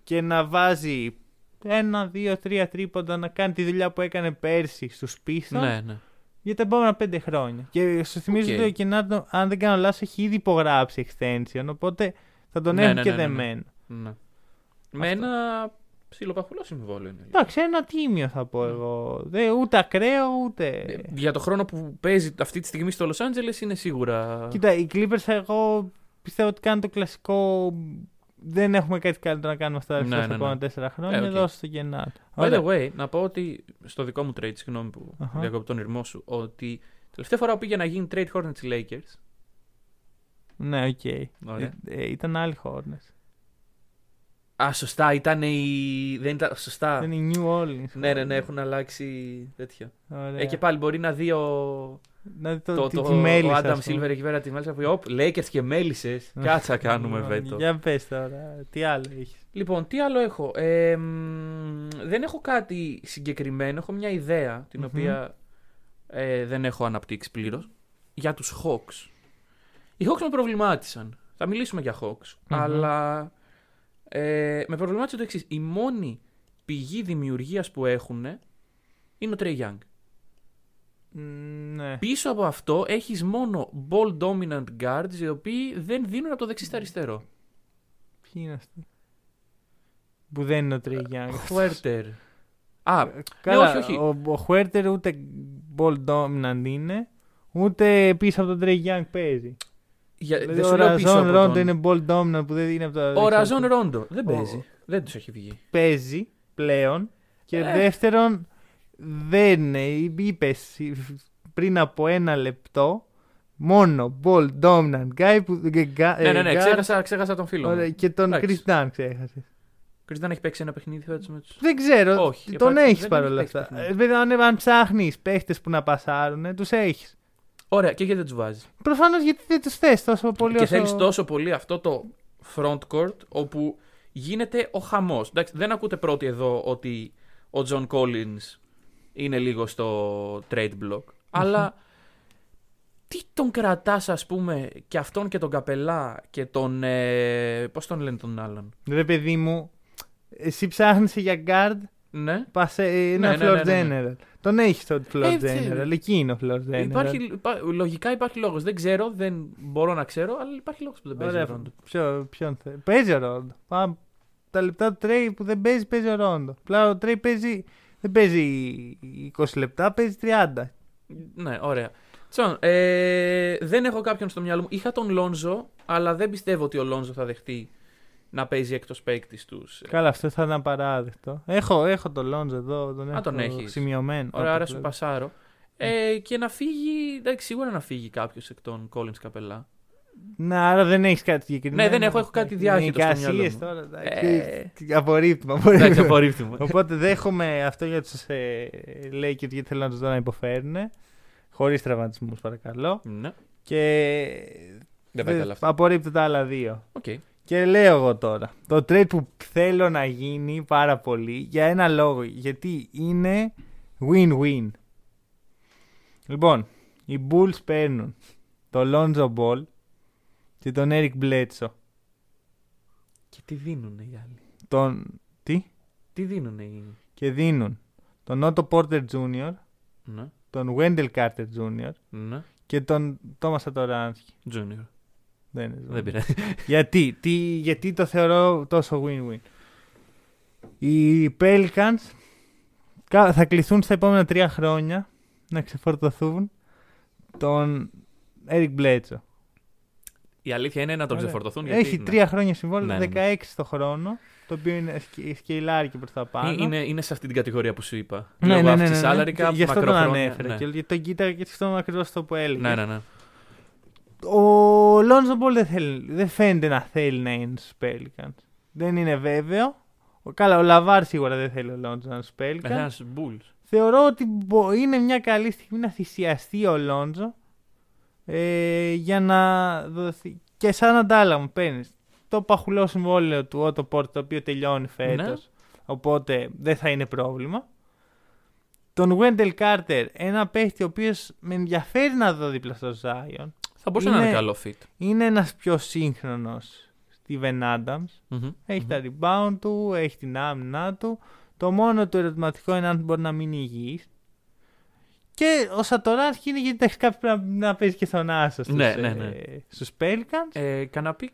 και να βάζει ένα, δύο, τρία τρίποντα να κάνει τη δουλειά που έκανε πέρσι στους Pistons Ναι, ναι. για τα επόμενα πέντε χρόνια. Και σου θυμίζω Οκ. ότι ο Kennard, αν δεν κάνω λάθος, έχει ήδη υπογράψει extension. Οπότε θα τον Ναι, έχουν ναι, και ναι, ναι, ναι. δεμένο. ναι. Με ένα ψιλοπαχουλό συμβόλαιο είναι. Εντάξει, ένα τίμιο θα πω εγώ. Δεν, ούτε ακραίο, ούτε. Ε, Για το χρόνο που παίζει αυτή τη στιγμή στο Los Angeles είναι σίγουρα. Κοίτα, οι Clippers εγώ πιστεύω ότι κάνουν το κλασικό. Δεν έχουμε κάτι καλύτερο να κάνουμε αυτά τα Ναι, ναι, ναι, ναι. επόμενα τέσσερα χρόνια. Ε, οκ. Δώσε το Kennard. By the way, να πω ότι στο δικό μου trade, συγγνώμη που Αχα. διακόπτω τον ειρμό σου, ότι τελευταία φορά που πήγε να γίνει trade Hornets Lakers. Ναι, οκ. Ωραία. Ε, ε, ήταν άλλοι Hornets. Α, σωστά, ήταν η. Δεν ήταν. Σωστά. Ήταν οι New Orleans. Ναι, ναι, ναι, έχουν αλλάξει τέτοια. Ωραία. Ε, και πάλι μπορεί να δει ο. Να δει το, Το, τη- το, τη μέλισσα, ο ας Άνταμ πούμε. Σίλβερ εκεί πέρα τη μέλισσα που Οπ, Lakers και μέλισσες. Κάτσα κάνουμε Λοιπόν, βέτο. Για πες τώρα, τι άλλο έχεις. Λοιπόν, τι άλλο έχω. Ε, μ, δεν έχω κάτι συγκεκριμένο. Έχω μια ιδέα την Μμμ. οποία ε, δεν έχω αναπτύξει πλήρως. Για τους Hawks. Οι Hawks με προβλημάτισαν. Θα μιλήσουμε για Hawks. Μμμ. Αλλά ε, με προβλημάτισε το εξής. Η μόνη πηγή δημιουργίας που έχουν είναι ο Trey Young. Μ, Ναι. Πίσω από αυτό έχεις μόνο ball dominant guards οι οποίοι δεν δίνουν από το δεξί στα αριστερό. Ποιοι είναι αυτοί; Που δεν είναι ο Τρέι Γιάνγκ. Χουέρτερ. Α, Καλά, όχι, όχι. Ο, ο Χουέρτερ ούτε ball dominant είναι, ούτε πίσω από τον Τρέι Γιάνγκ παίζει. Για, Δηλαδή, δεν ο σου λέω πίσω Ραζόν από Ρόντο τον- είναι ball dominant που δεν είναι από τα. Ο δεξιά Ραζόν του. Ρόντο δεν Ο- παίζει. Δεν τους έχει βγει. Παίζει πλέον. Και Ε. δεύτερον, δεν είναι. Είπε πριν από ένα λεπτό μόνο ball dominant guy που. γκ- Ναι, ναι, ναι, guard, ξέχασα, ξέχασα τον φίλο. ωραία, μου. και τον Εντάξει. Chris Dunn ξέχασες. Chris δεν έχει παίξει ένα παιχνίδι φέτος με τους... Δεν ξέρω. Όχι, τον υπάρχει- έχεις δεν παρόλα έχει παίξει αυτά. παιχνίδι. Ε, Βέβαια, αν, αν ψάχνεις παίχτες που να πασάρουν, τους έχεις. Ωραία, και γιατί δεν τους βάζεις; Προφανώς γιατί δεν τους θες τόσο πολύ Και όσο. θέλεις τόσο πολύ αυτό το front court όπου γίνεται ο χαμός. Δεν ακούτε πρώτοι εδώ ότι ο John Collins είναι λίγο στο trade block. Αλλά τι τον κρατάς, ας πούμε, και αυτόν και τον Καπελά και τον. Ε, Πώς τον λένε τον άλλον; Ρε παιδί μου, εσύ ψάχνεις για guard, Ναι. πας σε ένα Ναι, ναι, floor ναι, ναι, ναι. general. Τον έχεις στο floor Ε, general. δεν- Εκεί είναι ο floor general. Υπάρχει, υπά- λογικά υπάρχει λόγος. Δεν ξέρω, δεν μπορώ να ξέρω, αλλά υπάρχει λόγος που δεν παίζει. Ωραία, ο Ρόντο. ποιο, ποιον θε. Παίζει ο Ρόντο. Πάμε. Τα λεπτά του Τρέι που δεν παίζει, παίζει ο Ρόντο. Πλά ο Τρέι παίζει, δεν παίζει 20 λεπτά, παίζει 30. Ναι, ωραία. Τσον, ε, δεν έχω κάποιον στο μυαλό μου. Είχα τον Λόνζο, αλλά δεν πιστεύω ότι ο Λόνζο θα δεχτεί να παίζει εκτός παίκτης τους. Καλά, αυτό θα ήταν παράδεκτο. Έχω, έχω τον Λόντζο εδώ, τον έχω τον έχεις. σημειωμένο. Ωραία, Ό,τι άρα σου βλέπω. πασάρω. Ε, και να φύγει, εντάξει, σίγουρα να φύγει κάποιος εκ των Collins Καπελά. Ναι, άρα δεν έχεις κάτι συγκεκριμένο. Ναι, δεν έχω, έχω κάτι διάχυτο στο μυαλό Εικασίες μου. τώρα, Ε. εντάξει. Απορρίπτουμε, Εντάξει, απορρίπτουμε. απορρίφθημα. Οπότε δέχομαι αυτό για τους ε, Lakers γιατί θέλω να τους δω να υποφέρουν. Χωρίς τραυματισμούς, παρακαλώ. Ναι, Και. δεν πάει καλά αυτό. Απορρίπτω τα άλλα δύο. Οκ. Και λέω εγώ τώρα. Το trade που θέλω να γίνει πάρα πολύ για ένα λόγο. Γιατί είναι win-win. Λοιπόν, οι Bulls παίρνουν τον Lonzo Ball και τον Eric Bledsoe. Και τι δίνουν οι άλλοι; Τον... Τι; Τι δίνουν οι. Και δίνουν τον Otto Porter Jr., Ναι, τον Wendell Carter Jr. ναι. και τον Thomas Satoransky. Junior. Δεν, είναι Δεν πειράζει. γιατί, τι, γιατί το θεωρώ τόσο win-win. Οι Pelicans κα- θα κληθούν στα επόμενα τρία χρόνια να ξεφορτωθούν τον Eric Bledsoe. Η αλήθεια είναι να τον Ωραία. ξεφορτωθούν. Γιατί, Έχει ναι. τρία χρόνια συμβόλαιο, Ναι, ναι, 16 ναι. το χρόνο, το οποίο είναι σκε- σκεϊλάρει και προς τα πάνω. Είναι, είναι σε αυτή την κατηγορία που σου είπα. ναι, Λόγω ναι, ναι, αύξησης ναι, ναι. salary Και cap, Γι' αυτό τον μακροχρόνια, ανέφερα. ναι. Και γιατί τον κοίταγα και αυτό ακριβώς αυτό που έλεγε. Ναι, ναι, ναι. Ο Lonzo Ball δεν, θέλει, δεν φαίνεται να θέλει να είναι στους Pelicans. Δεν είναι βέβαιο. Ο, καλά, ο Λαβάρ σίγουρα δεν θέλει ο Lonzo να είναι στους Pelicans. Ένα Bulls. Θεωρώ ότι μπο- είναι μια καλή στιγμή να θυσιαστεί ο Lonzo ε, για να δοθεί. Και σαν αντάλλαγμα παίρνεις το παχουλό συμβόλαιο του Otto Porter το οποίο τελειώνει φέτος. Ναι. Οπότε δεν θα είναι πρόβλημα. Τον Wendell Carter, ένα παίχτη ο οποίος με ενδιαφέρει να δω δίπλα στο Zion. Θα μπορούσε να Είναι- είναι καλό fit. Είναι ένας πιο σύγχρονος Steven Adams. Μμμ. Έχει τα rebound του, έχει την άμυνά του. Το μόνο του ερωτηματικό είναι αν μπορεί να μείνει υγιής. Και ο Σατοράνσκι είναι γιατί έχεις κάποιο πρέπει να, να παίζεις και στον Άσο στους, Ναι, ναι, ναι. ε, στους Pelicans. Ε, Κανένα pick;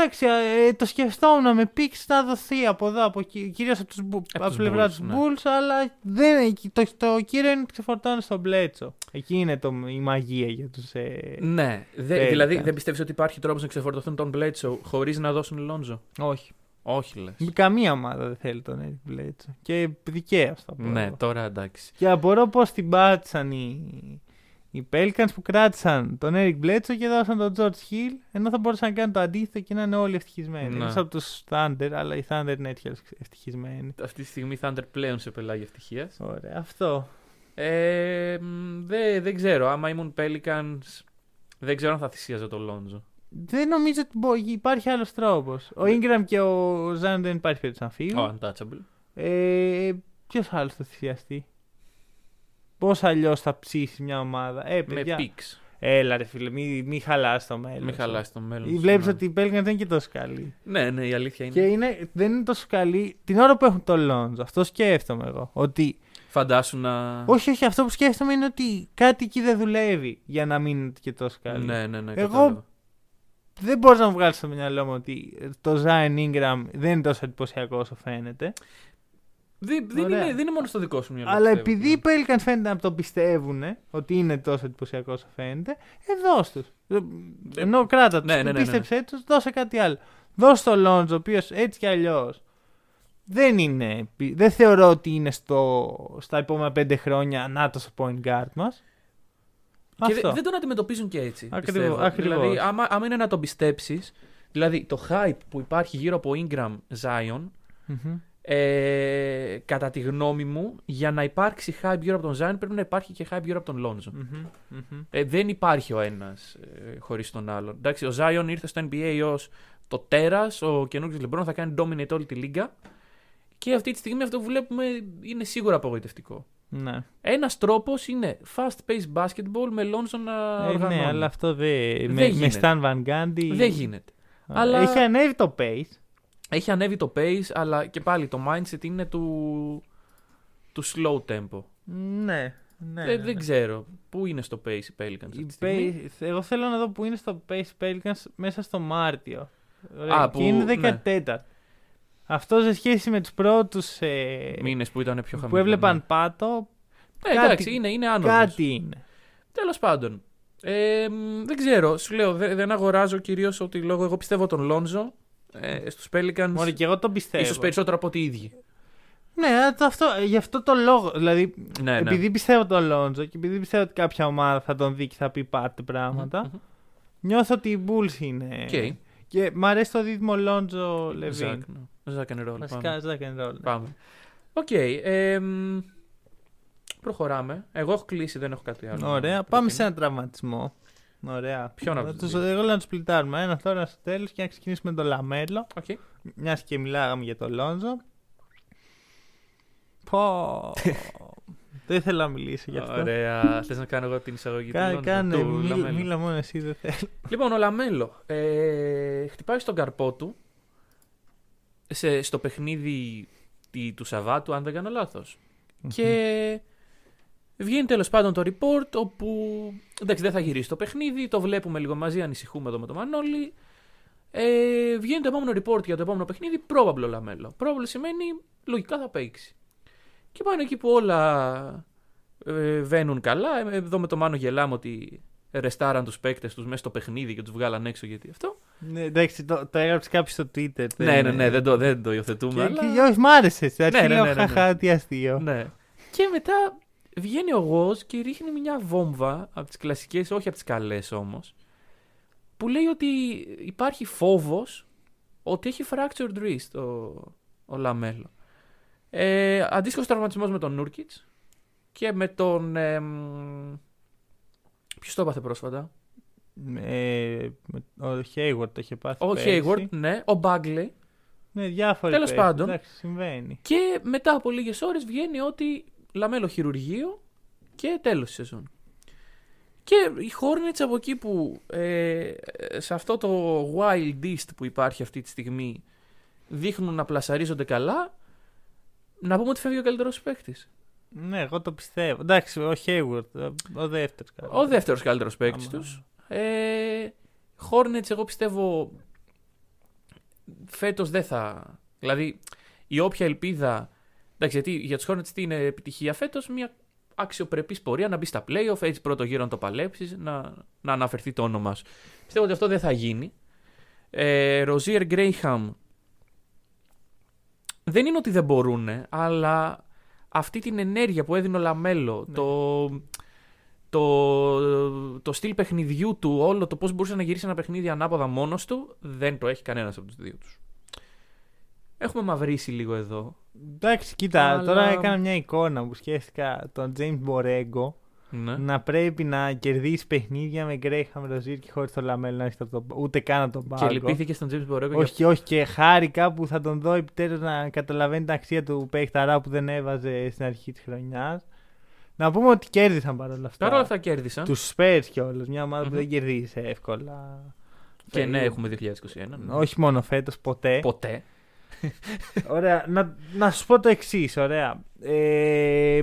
Εντάξει, ε, το σκεφτόμουν με πίξ να δοθεί από εδώ, από εκεί, κυρίως από, τους, Μπου- Από από τους πλευρά Bulls, τους ναι. Bulls, αλλά δεν, το, το κύριο είναι ότι ξεφορτώνει στον Μπλέτσο. Εκεί είναι το, η μαγεία για τους... Ε, Ναι. Δε, Pelicans. δηλαδή δεν πιστεύεις ότι υπάρχει τρόπος να ξεφορτωθούν τον Bledsoe χωρίς να δώσουν Λόντζο; όχι. Όχι λες. Καμία ομάδα δεν θέλει τον Eric Bledsoe. Και δικαίως θα πω. Ναι, εγώ. τώρα εντάξει. Και απορώ πώς την πάτησαν οι, οι Pelicans που κράτησαν τον Eric Bledsoe και δώσαν τον George Hill, ενώ θα μπορούσαν να κάνουν το αντίθετο και να είναι όλοι ευτυχισμένοι. Ναι. Εκτό από τους Thunder, αλλά οι Thunder είναι έτσι κι αλλιώς ευτυχισμένοι. Αυτή τη στιγμή Thunder πλέον σε πελάγει ευτυχίας. Ωραία, αυτό. Ε, μ, δεν, δεν ξέρω. Άμα ήμουν Pelicans, δεν ξέρω αν θα θυσίαζα τον Λόντζο. Δεν νομίζω ότι μπο- υπάρχει άλλος τρόπος. Ο Ingram και ο Zion δεν υπάρχει περίπτωση να φύγουν. Ο untouchable. Ε, Ποιος άλλος θα θυσιαστεί; Πώς αλλιώς θα ψήσεις μια ομάδα; Ε, Με παιδιά. picks. Έλα, ρε φίλε, μη, μη χαλάς το μέλλον. Μην χαλάσει το μέλλον. σου, Βλέπεις ναι. ότι οι Pelicans δεν είναι και τόσο καλοί. Ναι, ναι, η αλήθεια είναι. Και είναι, δεν είναι τόσο καλοί την ώρα που έχουν το Lonzo. Αυτό σκέφτομαι εγώ. Ότι. Φαντάσου να. Όχι, όχι, αυτό που σκέφτομαι είναι ότι κάτι εκεί δεν δουλεύει για να μην είναι και τόσο καλή. Ναι, ναι, ναι. Εγώ- κατάλαβα. Δεν μπορεί να μου βγάλεις στο μυαλό μου ότι το Zion Ingram δεν είναι τόσο εντυπωσιακό όσο φαίνεται. Δεν, δεν, Ωραία. είναι, δεν είναι μόνο στο δικό σου μυαλό. Αλλά πιστεύω. επειδή οι Pelicans φαίνεται να το πιστεύουν ότι είναι τόσο εντυπωσιακό όσο φαίνεται, ε, δώσ' τους. Ε, Ενώ κράτα τους, Ναι, ναι, ναι, ναι, ναι. πίστεψέ τους, δώσε κάτι άλλο. Δώσε το Lonzo, ο οποίος έτσι κι αλλιώς δεν είναι. Δεν θεωρώ ότι είναι στο, στα επόμενα πέντε χρόνια να το point guard μας. Και δε- δεν τον αντιμετωπίζουν και έτσι. Ακριβώς, πιστεύω. ακριβώς. Δηλαδή, άμα, άμα είναι να τον πιστέψεις, δηλαδή το hype που υπάρχει γύρω από Ingram Zion, ε, κατά τη γνώμη μου, για να υπάρξει hype γύρω από τον Zion πρέπει να υπάρχει και hype γύρω από τον Lonzo. Ε, δεν υπάρχει ο ένας ε, χωρίς τον άλλον. Εντάξει, ο Zion ήρθε στο NBA ως το τέρας, ο καινούργιος LeBron θα κάνει dominate όλη τη λίγα. Και αυτή τη στιγμή αυτό που βλέπουμε είναι σίγουρα απογοητευτικό. Ναι. Ένας τρόπος είναι fast-paced basketball με Lonzo να Ε, οργανώνει. ναι, αλλά αυτό δεν. Δεν με, με γίνεται. Stan Van Gundy. Δεν γίνεται. Α, Αλλά- Έχει ανέβει το pace. Έχει ανέβει το pace, αλλά και πάλι το mindset είναι του, του slow tempo. Ναι. ναι, Ε, ναι, δεν ναι. ξέρω. Πού είναι στο pace οι Pelicans αυτή Η τη στιγμή; pace- εγώ θέλω να δω που είναι στο Pace Pelicans μέσα στο Μάρτιο. Ωραία, Α, και που- είναι ναι. 14. Αυτό σε σχέση με τους πρώτους ε, Μήνες που ήταν πιο χαμηλό. που έβλεπαν πάτο, Ναι, κάτι- εντάξει, είναι, είναι άνοδος. κάτι είναι. Τέλος πάντων. Ε, μ, δεν ξέρω. Σου λέω, δε- δεν αγοράζω κυρίως ότι λόγω. Εγώ πιστεύω τον Λόνζο ε, στους Pelicans. Μόνο και εγώ το πιστεύω. ίσως περισσότερο από ότι οι ίδιοι. Ναι, α, το αυτό, γι' αυτό το λόγο. Δηλαδή, Ναι, ναι. επειδή πιστεύω τον Lonzo και επειδή πιστεύω ότι κάποια ομάδα θα τον δει και θα πει πάρτε πράγματα, Μμμ. νιώθω ότι οι Bulls είναι. Οκ. Και μ' αρέσει το δίδυμο Lonzo LaVine. Ζακ, ναι. Ζακ and roll. Βασικά, Πάμε. Zach and Roll. Πάμε. Οκ. ε, μ, προχωράμε. Εγώ έχω κλείσει, δεν έχω κάτι άλλο. Ωραία. να Πάμε σε προτείνω. ένα τραυματισμό. Ωραία. Ποιον από Να τους τους- δύο; Εγώ λέω να τους πλητάρουμε. Ένας τώρα στο τέλος και να ξεκινήσουμε με τον LaMelo. OK. Μιας και μιλάγαμε για τον Lonzo. Πω. δεν θέλω να μιλήσω γι' αυτό. Ωραία. Θες να κάνω εγώ την εισαγωγή Κα- του Lonzo, κάνε, του μίλα, LaMelo. μίλα μόνος εσύ, δεν θέλω. Λοιπόν, ο LaMelo ε, χτυπάει στον καρπό του σε, στο παιχνίδι τη- του Σαββάτου, αν δεν κάνω λάθος. Και βγαίνει τέλος πάντων το report όπου εντάξει δεν θα γυρίσει το παιχνίδι, το βλέπουμε λίγο μαζί, ανησυχούμε εδώ με τον Μανώλη. Ε, βγαίνει το επόμενο report για το επόμενο παιχνίδι, probable LaMelo. Probable σημαίνει λογικά θα παίξει. Και πάνω εκεί που όλα ε, βαίνουν καλά, ε, εδώ με το Μάνο γελάμε ότι ρεστάραν τους παίκτες τους μέσα στο παιχνίδι και τους βγάλαν έξω γιατί αυτό. Ναι, εντάξει, το, το έγραψε κάποιος στο Twitter. Ναι, ναι, ναι, δεν το, δεν το υιοθετούμε. Και, αλλά... και, όχι, μ' άρεσε. Στην αρχή Ναι, ναι, λέω ναι, ναι, ναι. χαχά, τι αστείο. Ναι. Και μετά βγαίνει ο Γος και ρίχνει μια βόμβα από τις κλασικές, όχι από τις καλές όμως, που λέει ότι υπάρχει φόβος ότι έχει fractured wrist ο, ο Λαμέλο. Ε, αντίστοιχος τραυματισμός με τον Νούρκιτς και με τον... Ε, μ, ποιος το έπαθε πρόσφατα; Ε, με- ο Hayward το είχε πάθει. Ο πέρσι. Hayward, ναι. Ο Bagley. Ναι, διάφοροι. Τέλος παίκτες, πάντων. Εντάξει, συμβαίνει. Και μετά από λίγες ώρες βγαίνει ότι Λαμέλο χειρουργείο και τέλος της σεζόν. Και οι Hornets από εκεί που ε, σε αυτό το wild east που υπάρχει αυτή τη στιγμή δείχνουν να πλασαρίζονται καλά, να πούμε ότι φεύγει ο καλύτερος παίκτης. Ναι, εγώ το πιστεύω. Εντάξει, ο Hayward, ο- ο δεύτερος. Ο δεύτερος καλύτερος παίκτης Άμα. τους. Ε, Hornets εγώ πιστεύω φέτος δεν θα... Δηλαδή η όποια ελπίδα... Εντάξει, γιατί για τους Hornets τι είναι επιτυχία φέτος, μια αξιοπρεπής πορεία να μπει στα playoff, έτσι πρώτο γύρο να το παλέψεις, να, να αναφερθεί το όνομά σου. Πιστεύω ότι αυτό δεν θα γίνει. Ε, Rozier Graham δεν είναι ότι δεν μπορούν, αλλά αυτή την ενέργεια που έδινε ο Λαμέλο, Ναι. το, το, το στυλ παιχνιδιού του, όλο το πώς μπορούσε να γυρίσει ένα παιχνίδι ανάποδα μόνος του, δεν το έχει κανένας από τους δύο τους. Έχουμε μαυρίσει λίγο εδώ. Εντάξει, κοίτα, Αλλά- τώρα έκανα μια εικόνα που σκέφτηκα τον James Borrego Ναι. να πρέπει να κερδίσει παιχνίδια με Graham Rozier και χωρίς το Λαμέλο να έχει το, ούτε καν από τον Και πάγκο. λυπήθηκε στον James Borrego για Όχι, όχι, και χάρηκα που θα τον δω επιτέλους να καταλαβαίνει την αξία του παίχταρά που δεν έβαζε στην αρχή της χρονιάς. Να πούμε ότι κέρδισαν παρόλα αυτά. Παρ' όλα αυτά κέρδισαν. Τους Spurs κιόλας. Μια ομάδα Μμμ. που δεν κερδίζει εύκολα. Και ναι, Ε, έχουμε 2021. ναι. Όχι μόνο φέτος, ποτέ. Ποτέ. Ωραία, να, να σου πω το εξής, ωραία. Ε,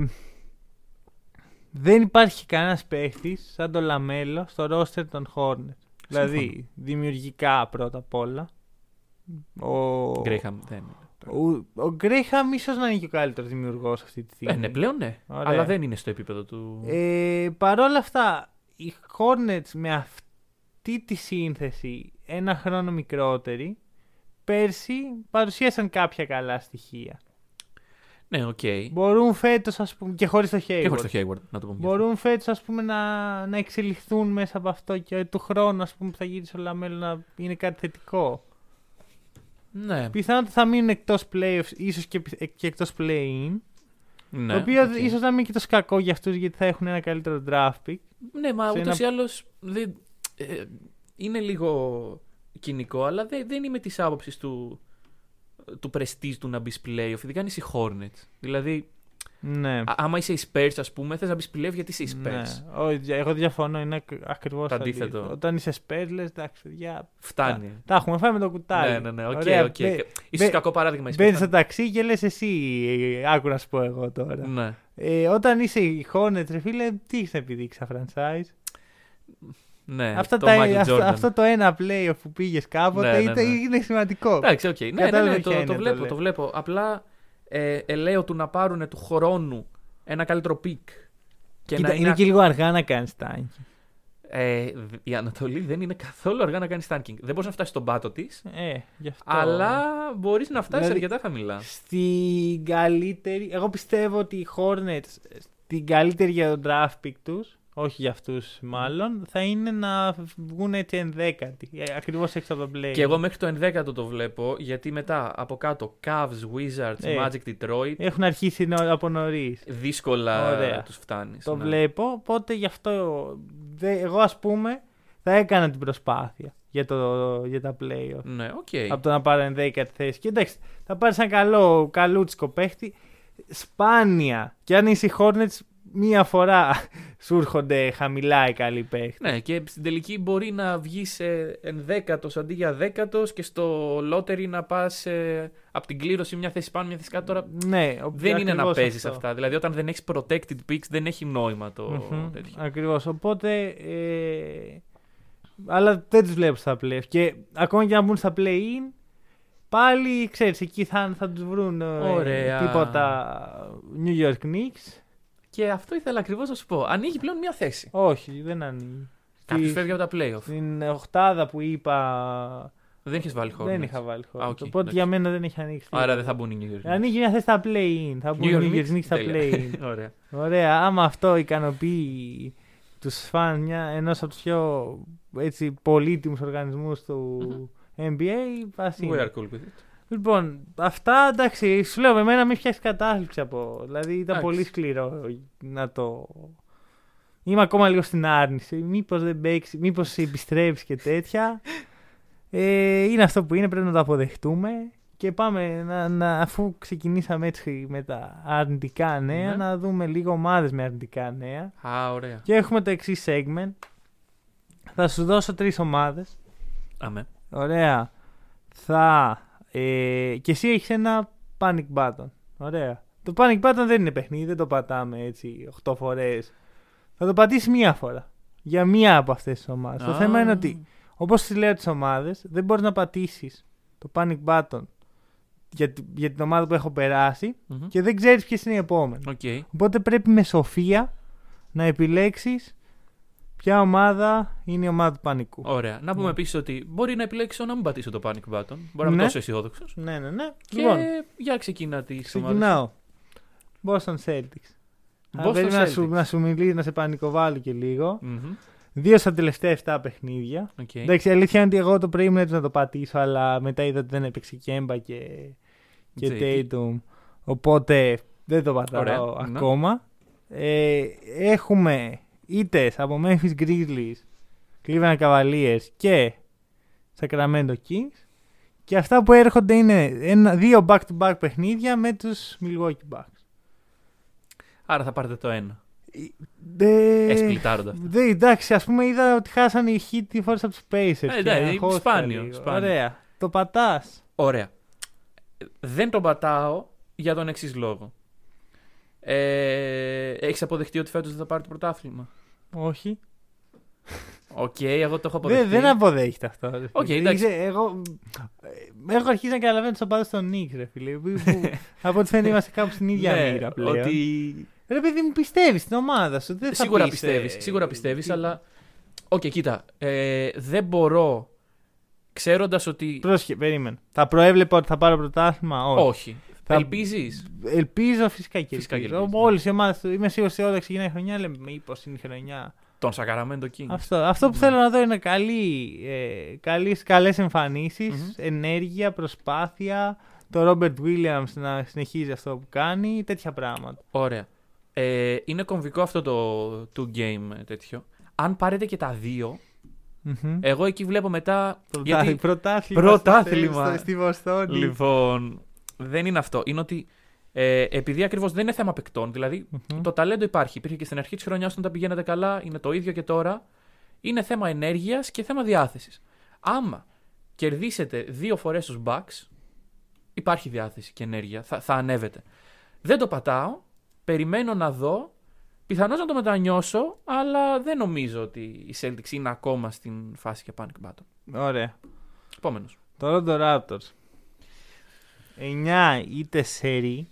δεν υπάρχει κανένας παίχτης σαν το Λαμέλο στο ρόστερ των Hornets. Δηλαδή, δημιουργικά πρώτα απ' όλα. Ο, Graham δεν. ο, ο Graham ίσως να είναι και ο καλύτερος δημιουργός αυτή τη στιγμή. Ε, ναι, πλέον ναι. Ωραία. Αλλά δεν είναι στο επίπεδο του. Ε, Παρ' όλα αυτά, οι Hornets με αυτή τη σύνθεση, ένα χρόνο μικρότερη, πέρσι παρουσίασαν κάποια καλά στοιχεία. Ναι, οκ. Μπορούν φέτος, ας πούμε, και χωρίς το Hayward. Και χωρίς το Hayward, να το πούμε. Μπορούν φέτος, ας πούμε, να, να εξελιχθούν μέσα από αυτό και του χρόνου, ας πούμε, που θα γυρίσει ο Λαμέλο να είναι κάτι θετικό. Ναι, Πιθανότατα θα μείνουν εκτός playoffs, ίσως και, και εκτός play-in. ναι. το οποίο οκ. ίσως να μην είναι και τόσο κακό για αυτούς γιατί θα έχουν ένα καλύτερο draft pick. Ναι, μα σε ούτως ένα- ή άλλως. Ε, είναι λίγο κυνικό, αλλά δεν, δεν είμαι της άποψης του, του prestige του να μπεις playoff, ειδικά αν είσαι οι Hornets. Δηλαδή, Ναι. α- άμα είσαι οι Spurs, ας πούμε, θες να μπεις playoff γιατί είσαι οι Spurs; ναι. Όχι, εγώ διαφωνώ. Είναι ακριβώς Το αντίθετο. Όταν είσαι Spurs, λες εντάξει, παιδιά. Φτάνει. Τα, τα έχουμε φάει με το κουτάλι. Ναι, ναι, ναι. Οκ, Ωραία, οκ. μπε- Ίσως μπε- κακό παράδειγμα. οι Spurs, Μπαίνει στο φτάνει. ταξί και λες εσύ, ε, άκου να σου πω εγώ τώρα. Ναι. Ε, όταν είσαι η Hornets, ρε φίλε, τι έχεις να επιδείξεις σαν franchise; Ναι, Αυτά το τα, Michael αυτό, Jordan. αυτό το ένα playoff που πήγες κάποτε Ναι, ναι, ήταν- ναι. είναι σημαντικό. Εντάξει, οκ. Ναι, ναι, Κατάλαβα ναι, ποια το, είναι το το βλέπω, λέω. το βλέπω. Απλά ε, ε, λέω του να πάρουν του χρόνου ένα καλύτερο pick. Και Κοίτα, να είναι και λίγο αργά να κάνεις tanking. Ε, η Ανατολή δεν είναι καθόλου αργά να κάνεις tanking. Δεν μπορείς να φτάσεις στον πάτο της, Ε, γι' αυτό. αλλά μπορείς να φτάσεις Δηλαδή, αρκετά χαμηλά. Στην καλύτερη. Εγώ πιστεύω ότι οι Hornets στην καλύτερη για τον draft pick τους, όχι για αυτούς μάλλον, θα είναι να βγουν έτσι ενδέκατοι. Ακριβώς έξω από το play. Και εγώ μέχρι το 11ο το βλέπω, γιατί μετά από κάτω Cavs, Wizards, Ε, Magic Detroit, Έχουν αρχίσει νο- από νωρίς. δύσκολα Ωραία. τους φτάνεις. Το βλέπω, οπότε γι' αυτό δε- εγώ ας πούμε θα έκανα την προσπάθεια για, το, για τα playoff. Ναι, οκ. Από το να πάρω ενδέκατη θέση. Και εντάξει, θα πάρεις ένα καλό, καλούτσικο παίχτη. Σπάνια. Και αν είσαι οι Hornets, μία φορά σου έρχονται χαμηλά οι καλοί παίχτες. Ναι, και στην τελική μπορεί να βγεις ενδέκατος αντί για δέκατος και στο lottery να πας από την κλήρωση μια θέση πάνω, μια θέση κάτω. Τώρα Ναι, δεν είναι να ακριβώς παίζεις αυτό. αυτά. Δηλαδή, όταν δεν έχεις protected picks, δεν έχει νόημα το Μμμ, τέτοιο. Ακριβώς. Οπότε. Ε, αλλά δεν τους βλέπω στα play. Και ακόμα και να μπουν στα play-in, πάλι ξέρεις, εκεί θα, θα τους βρουν ε, Ωραία. τίποτα New York Knicks. Και αυτό ήθελα ακριβώς να σου πω. Ανοίγει πλέον μια θέση. Όχι, δεν ανοίγει. Κάποιος Στη- φεύγει από τα playoff. Στην οχτάδα που είπα. Δεν έχει βάλει χώρο. δεν είχα βάλει χώρο. Α, οκ, Οπότε εντάξει. για μένα δεν έχει ανοίξει. Άρα τίποτα. δεν θα μπουν οι New York. Ανοίγει μια θέση στα play-in. Θα μπουν New York οι New York Knicks, Knicks στα τέλεια. play-in. Ωραία. Ωραία, άμα αυτό ικανοποιεί τους φαν μια ενός από τους πιο έτσι, πολύτιμους οργανισμούς του NBA, ας We είναι. are cool with it. Λοιπόν, αυτά εντάξει, σου λέω, εμένα με φτιάξεις κατάθλιψη από. Δηλαδή ήταν Εντάξει. πολύ σκληρό να το. Είμαι ακόμα λίγο στην άρνηση. Μήπως δεν παίξει, μήπως επιστρέψεις και τέτοια. Ε, είναι αυτό που είναι, πρέπει να το αποδεχτούμε. Και πάμε, να, να, αφού ξεκινήσαμε έτσι με τα αρνητικά νέα, Ναι. να δούμε λίγο ομάδες με αρνητικά νέα. Α, ωραία. Και έχουμε το εξής segment. Θα σου δώσω τρεις ομάδες. Αμέ. Ωραία. Θα. Ε, και εσύ έχεις ένα panic button. Ωραία. Το panic button δεν είναι παιχνίδι, δεν το πατάμε έτσι 8 φορές. Θα το πατήσεις μία φορά. Για μία από αυτές τις ομάδες. Το Α. θέμα είναι ότι, όπως τι λέω τις ομάδες, δεν μπορείς να πατήσεις το panic button για, τη- για την ομάδα που έχω περάσει Μμμ. και δεν ξέρεις ποιες είναι οι επόμενες. Οκ. Οπότε πρέπει με σοφία να επιλέξεις ποια ομάδα είναι η ομάδα του πανικού; Ωραία. Να πούμε Ναι. επίσης ότι μπορεί να επιλέξω να μην πατήσω το panic button. Μπορεί να είμαι Ναι. τόσο αισιόδοξος. Ναι, ναι, ναι. Και Λοιπόν, για ξεκινά τι ομάδες. ξεκινάω. Boston Celtics. Boston Αν πρέπει να σου, Celtics. να σου μιλήσει, να σε πανικοβάλω και λίγο. Δύο στα τελευταία 7 παιχνίδια. Οκ. Εντάξει, η αλήθεια είναι ότι εγώ το πρωί ήμουν έτοιμος να το πατήσω, αλλά μετά είδα ότι δεν έπαιξε Κέμπα και, και JT. Tatum. Οπότε δεν το πατάω Ωραία, ναι. ακόμα. Ε, έχουμε ήττε από Memphis Grizzlies, Cleveland Cavaliers και Sacramento Kings. Και αυτά που έρχονται είναι ένα, δύο back-to-back παιχνίδια με τους Milwaukee Bucks. Άρα θα πάρετε το ένα. Ε, Εσπλιτάρονται αυτά. Δε, εντάξει, ας πούμε είδα ότι χάσανε οι Heat τη φορά από του Pacers. Ε, και εντάξει, αγχώθηκα σπάνιο, λίγο. σπάνιο. Ωραία. Το πατάς. Ωραία. Δεν τον πατάω για τον εξής λόγο. Ε, Έχεις αποδεχτεί ότι φέτος δεν θα πάρει το πρωτάθλημα; Όχι. Οκ, εγώ το έχω αποδεχτεί. Δεν, δεν αποδέχεται αυτό. ρε Οκ, φίλε. εντάξει. Είσαι- εγώ, ε, έχω αρχίσει να καταλαβαίνω του οπαδού των Νίξ, ρε φίλε. που- που- από ό,τι φαίνεται είμαστε κάπου στην ίδια Ναι, μοίρα πλέον. Ότι Ρε παιδί μου, πιστεύεις στην ομάδα σου. Δεν θα σίγουρα πεις, πιστεύεις, ε, σίγουρα πιστεύεις, τι- αλλά. Οκ, κοίτα. Ε, δεν μπορώ ξέροντας ότι. Πρόσχε, περίμενε. Θα προέβλεπα ότι θα πάρω πρωτάθλημα; Όχι. Όχι. Θα- Ελπίζεις; Ελπίζω φυσικά και Φυσικά και ελπίζω. ελπίζεις, Όλες οι ομάδες είμαι σίγουρος ότι όταν ξεκινάει η χρονιά λέμε μήπως είναι η χρονιά. Τον Sacramento Kings. Αυτό, αυτό που θέλω να δω είναι καλή, ε, καλές, καλές εμφανίσεις, ενέργεια, προσπάθεια, το Robert Williams να συνεχίζει αυτό που κάνει, τέτοια πράγματα. Ωραία. Ε, είναι κομβικό αυτό το two game ε, τέτοιο. Αν πάρετε και τα δύο, Μμμ. εγώ εκεί βλέπω μετά. Πρωτά- γιατί- Πρωτάθλημα. Πρωτάθλημα. στο- Στη Βοστόνη. Λοιπόν, δεν είναι αυτό. Είναι ότι ε, επειδή ακριβώς δεν είναι θέμα παικτών, δηλαδή Μμμ. το ταλέντο υπάρχει. Υπήρχε και στην αρχή της χρονιάς όταν τα πηγαίνατε καλά, είναι το ίδιο και τώρα. Είναι θέμα ενέργειας και θέμα διάθεσης. Άμα κερδίσετε δύο φορές τους Bucks, υπάρχει διάθεση και ενέργεια. Θα, θα ανέβετε. Δεν το πατάω. Περιμένω να δω. Πιθανώς να το μετανιώσω, αλλά δεν νομίζω ότι η Celtics είναι ακόμα στην φάση για panic button. Ωραία. Επόμενος. Το Toronto Raptors. 9 είτε σερί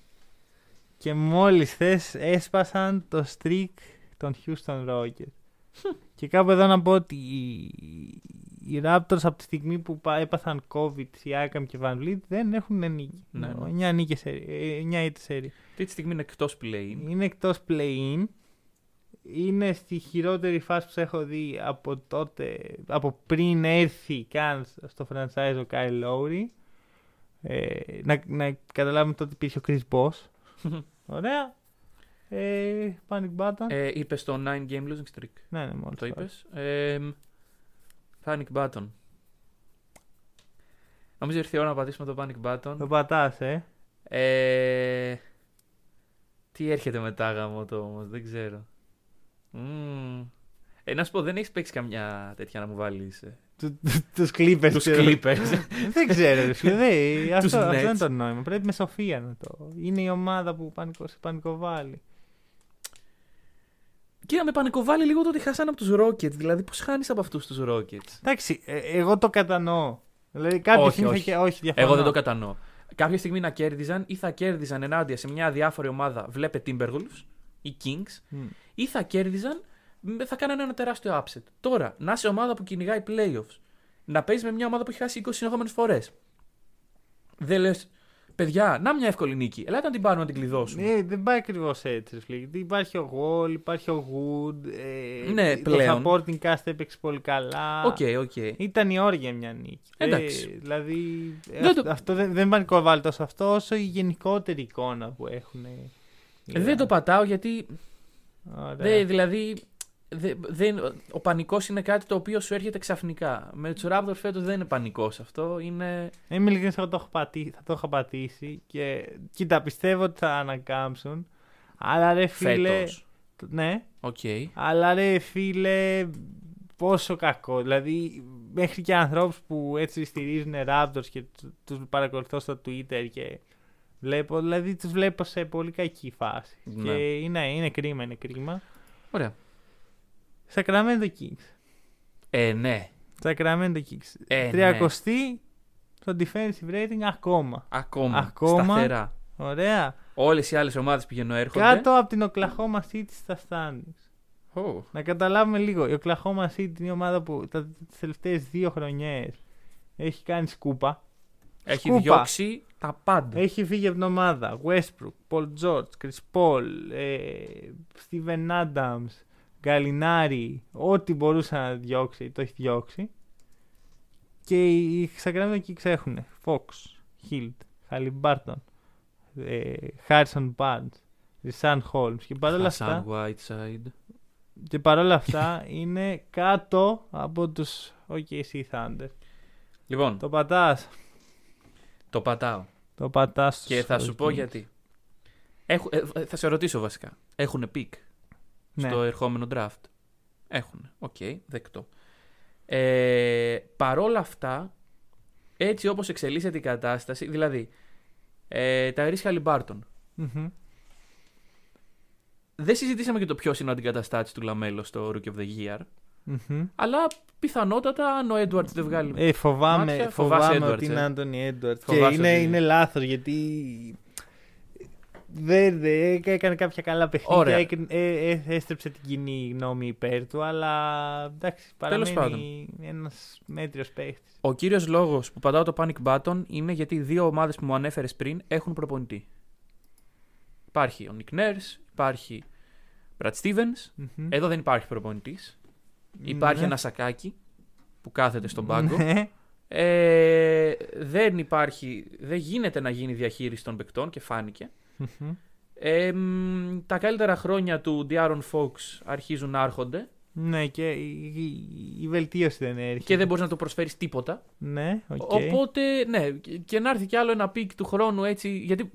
και μόλις θες έσπασαν το streak των Houston Rockets. και κάπου εδώ να πω ότι οι, οι Raptors από τη στιγμή που πά- έπαθαν COVID, Siakam και Van Vliet δεν έχουν νίκη. Ναι, ναι. 9 νίκες σερί, ε, 9 είτε σερί. Αυτή τη στιγμή είναι εκτός play. Είναι εκτός play-in. Είναι στη χειρότερη φάση που σε έχω δει από τότε, από πριν έρθει καν στο franchise ο Kyle Lowry. Ε, να, να καταλάβουμε τότε υπήρχε ο Chris Boss. Ωραία. Ε, panic button. Ε, είπες το 9 game losing streak. ναι, ναι, μόλις Το τώρα. είπες. Ε, panic button. Νομίζω ήρθε η ώρα να πατήσουμε το panic button. Το πατάς, ε. Ε, τι έρχεται μετά γάμο το όμως, δεν ξέρω. Μμμ. Ε, να σου πω, δεν έχεις παίξει καμιά τέτοια να μου βάλεις. Ε. Του- του- Τους Clippers. Τους ξέρω. Clippers. Δεν ξέρω, ρε φίλε. δεν- αυτό, αυτό Nets. είναι το νόημα. Πρέπει με σοφία να το. Είναι η ομάδα που πανικο, σε πανικοβάλλει. Κοίτα, με πανικοβάλλει λίγο το ότι χάσανε από τους Rockets. Δηλαδή, πώς χάνεις από αυτούς τους Rockets; Εντάξει, ε, εγώ το κατανοώ. Δηλαδή κάποια Όχι, στιγμή θα όχι. και- όχι, διαφωνώ. Εγώ δεν το κατανοώ. Κάποια στιγμή να κέρδιζαν ή θα κέρδιζαν ενάντια σε μια διάφορη ομάδα, βλέπε Timberwolves ή Kings, Μμ. ή θα κέρδιζαν, μ, θα κάνανε ένα τεράστιο upset. Τώρα, να είσαι ομάδα που κυνηγάει playoffs, να παίζεις με μια ομάδα που έχει χάσει 20 συνεχόμενες φορές. Δεν λες, παιδιά, να μια εύκολη νίκη. Ελάτε να την πάρουμε να την κλειδώσουμε. Ε, δεν πάει ακριβώς έτσι, ρε φίλε. Γιατί υπάρχει ο Wall, υπάρχει ο Wood. Ε, Ναι, πλέον. Το supporting cast έπαιξε πολύ καλά. OK, OK. Ήταν η ώρα για μια νίκη. Εντάξει. Ε, δηλαδή. ε, Δεν αυτό, το- αυτό δεν, δεν πανικοβάλλει τόσο αυτό, όσο η γενικότερη εικόνα που έχουν. οι Δεν το Rams. πατάω γιατί. Ωραία. Δε, δηλαδή, δε, δεν, ο πανικός είναι κάτι το οποίο σου έρχεται ξαφνικά. Με τους Raptors φέτος δεν είναι πανικός αυτό. Είναι. Ε, Είμαι ειλικρινής, εγώ το έχω πατήσει, θα το είχα πατήσει και κοίτα, πιστεύω ότι θα ανακάμψουν. Αλλά ρε φίλε. Φέτος. Ναι, Οκ. αλλά ρε φίλε, πόσο κακό. Δηλαδή, μέχρι και ανθρώπους που έτσι στηρίζουν Raptors και του- τους παρακολουθώ στο Twitter και βλέπω, δηλαδή τους βλέπω σε πολύ κακή φάση. Ναι. Και είναι, είναι κρίμα, είναι κρίμα. Ωραία. Sacramento Kings. Ε, ναι. Sacramento Kings. Ε, Τριακοστή στο defensive rating ακόμα. Ακόμα. Ακόμα. Σταθερά. Ωραία. Όλες οι άλλες ομάδες πηγαίνουν έρχονται. Κάτω από την Oklahoma City στα standings. Ω, Να καταλάβουμε λίγο. Η Oklahoma City είναι η ομάδα που τα τις τελευταίες δύο χρονιές έχει κάνει σκούπα. Έχει Σκούπα. διώξει τα πάντα. Έχει φύγει από την ομάδα. Westbrook, Paul George, Chris Paul, ε, Steven Adams, Gallinari, ό,τι μπορούσε να διώξει, το έχει διώξει. Και οι Sacramento Kings έχουν Fox, Hield, Haliburton, ε, Harrison Barnes, Richaun Holmes και παρόλα αυτά, Hassan Whiteside. και παρόλα αυτά είναι κάτω από τους OKC Thunder. Λοιπόν, το, Το πατάς, πατάω. το πατάς Και θα στους σου πω Kings. γιατί. Έχω, ε, ε, θα σε ρωτήσω βασικά. Έχουν pick; Ναι. στο ερχόμενο draft. Έχουν. Οκ, δεκτό. Ε, παρόλα αυτά, έτσι όπως εξελίσσεται η κατάσταση, δηλαδή, ε, τα Ρίς Χαλιμπάρτον. Μμμ. Δεν συζητήσαμε και το ποιος είναι ο αντικαταστάτης του Λαμέλο στο Rookie of the Year. Μμμ. Αλλά πιθανότατα αν ο Έντουαρτ δεν βγάλει. Ε, φοβάμαι, Μάτια, φοβάσαι φοβάμαι Edwards, ότι ε. είναι Άντωνι Έντουαρτ. Και Φοβάσαι είναι, ότι- είναι λάθος γιατί δεν, δεν έκανε κάποια καλά παιχνίδια. Ωραία. έκρι- ε, ε, έστρεψε την κοινή γνώμη υπέρ του, αλλά εντάξει, παραμένει ένας μέτριος παίχτης. Ο κύριος λόγος που πατάω το panic button είναι γιατί οι δύο ομάδες που μου ανέφερες πριν έχουν προπονητή. Υπάρχει ο Nick Nurse, υπάρχει Brad Stevens. Εδώ δεν υπάρχει προπονητής. Υπάρχει Ναι. ένα σακάκι που κάθεται στον πάγκο. Ναι. Ε, δεν υπάρχει, δεν γίνεται να γίνει διαχείριση των παικτών και φάνηκε. Ε, μ, τα καλύτερα χρόνια του De'Aaron Fox αρχίζουν να έρχονται Ναι, και η, η- η βελτίωση δεν έρχεται. και δεν μπορείς να του προσφέρεις τίποτα. Ναι, οκ. Οπότε, ναι, και- και να έρθει κι άλλο ένα pick του χρόνου έτσι. Γιατί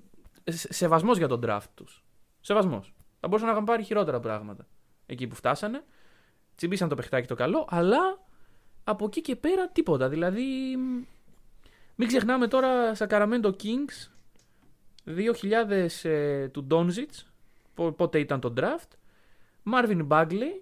σεβασμός για τον draft τους. Σεβασμός. Θα μπορούσαν να είχαν πάρει χειρότερα πράγματα. Εκεί που φτάσανε. Τσιμπήσαν το παιχτάκι το καλό, αλλά από εκεί και πέρα τίποτα. Δηλαδή, μ, μην ξεχνάμε τώρα Sacramento Kings 2000 ε, του Donzits, πο- πότε ήταν το draft. Marvin Bagley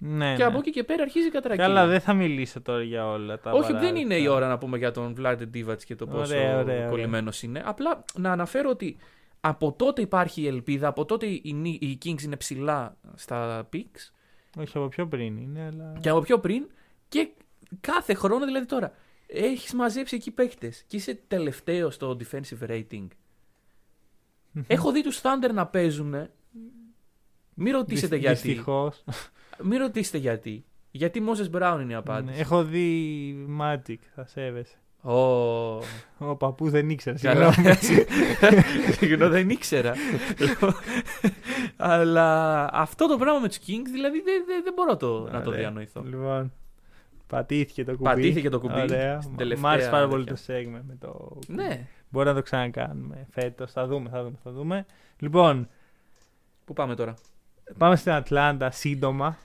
ναι, και ναι. από εκεί και πέρα αρχίζει η κατρακύλα. Καλά, δεν θα μιλήσω τώρα για όλα τα Όχι, δεν παράδειγμα. είναι η ώρα να πούμε για τον Vlad Divac και το πόσο Ωραία, ωραία, ωραία. κολλημένος είναι. Απλά να αναφέρω ότι από τότε υπάρχει η ελπίδα, από τότε οι, Ni- οι Kings είναι ψηλά στα picks Όχι, από πιο πριν είναι, αλλά... και από πιο πριν και κάθε χρόνο δηλαδή τώρα έχεις μαζέψει εκεί παίχτες και είσαι τελευταίος στο defensive rating. Έχω δει τους Thunder να παίζουν. Μην ρωτήσετε Δυσ- γιατί. Δυστυχώς. Μην ρωτήσετε γιατί. Γιατί Moses Brown είναι η απάντηση. Ναι, Έχω δει Magic, θα σέβεσαι. Ω, Ο παππού δεν ήξερε. Καλά. συγγνώμη. Συγγνώμη, δεν ήξερα. Αλλά αυτό το πράγμα με τους Kings, δηλαδή δεν, δεν, δεν μπορώ το, να το Ωραία. διανοηθώ. Λοιπόν, πατήθηκε το κουμπί. Πατήθηκε το κουμπί Ωραία. στην Μ' τελευταία άρεσε πάρα πολύ το τέτοια. segment με το κουμπί. Ναι. Μπορεί να το ξανακάνουμε φέτος. Θα δούμε, θα δούμε, θα δούμε. Λοιπόν, Πού πάμε τώρα; πάμε στην Ατλάντα σύντομα.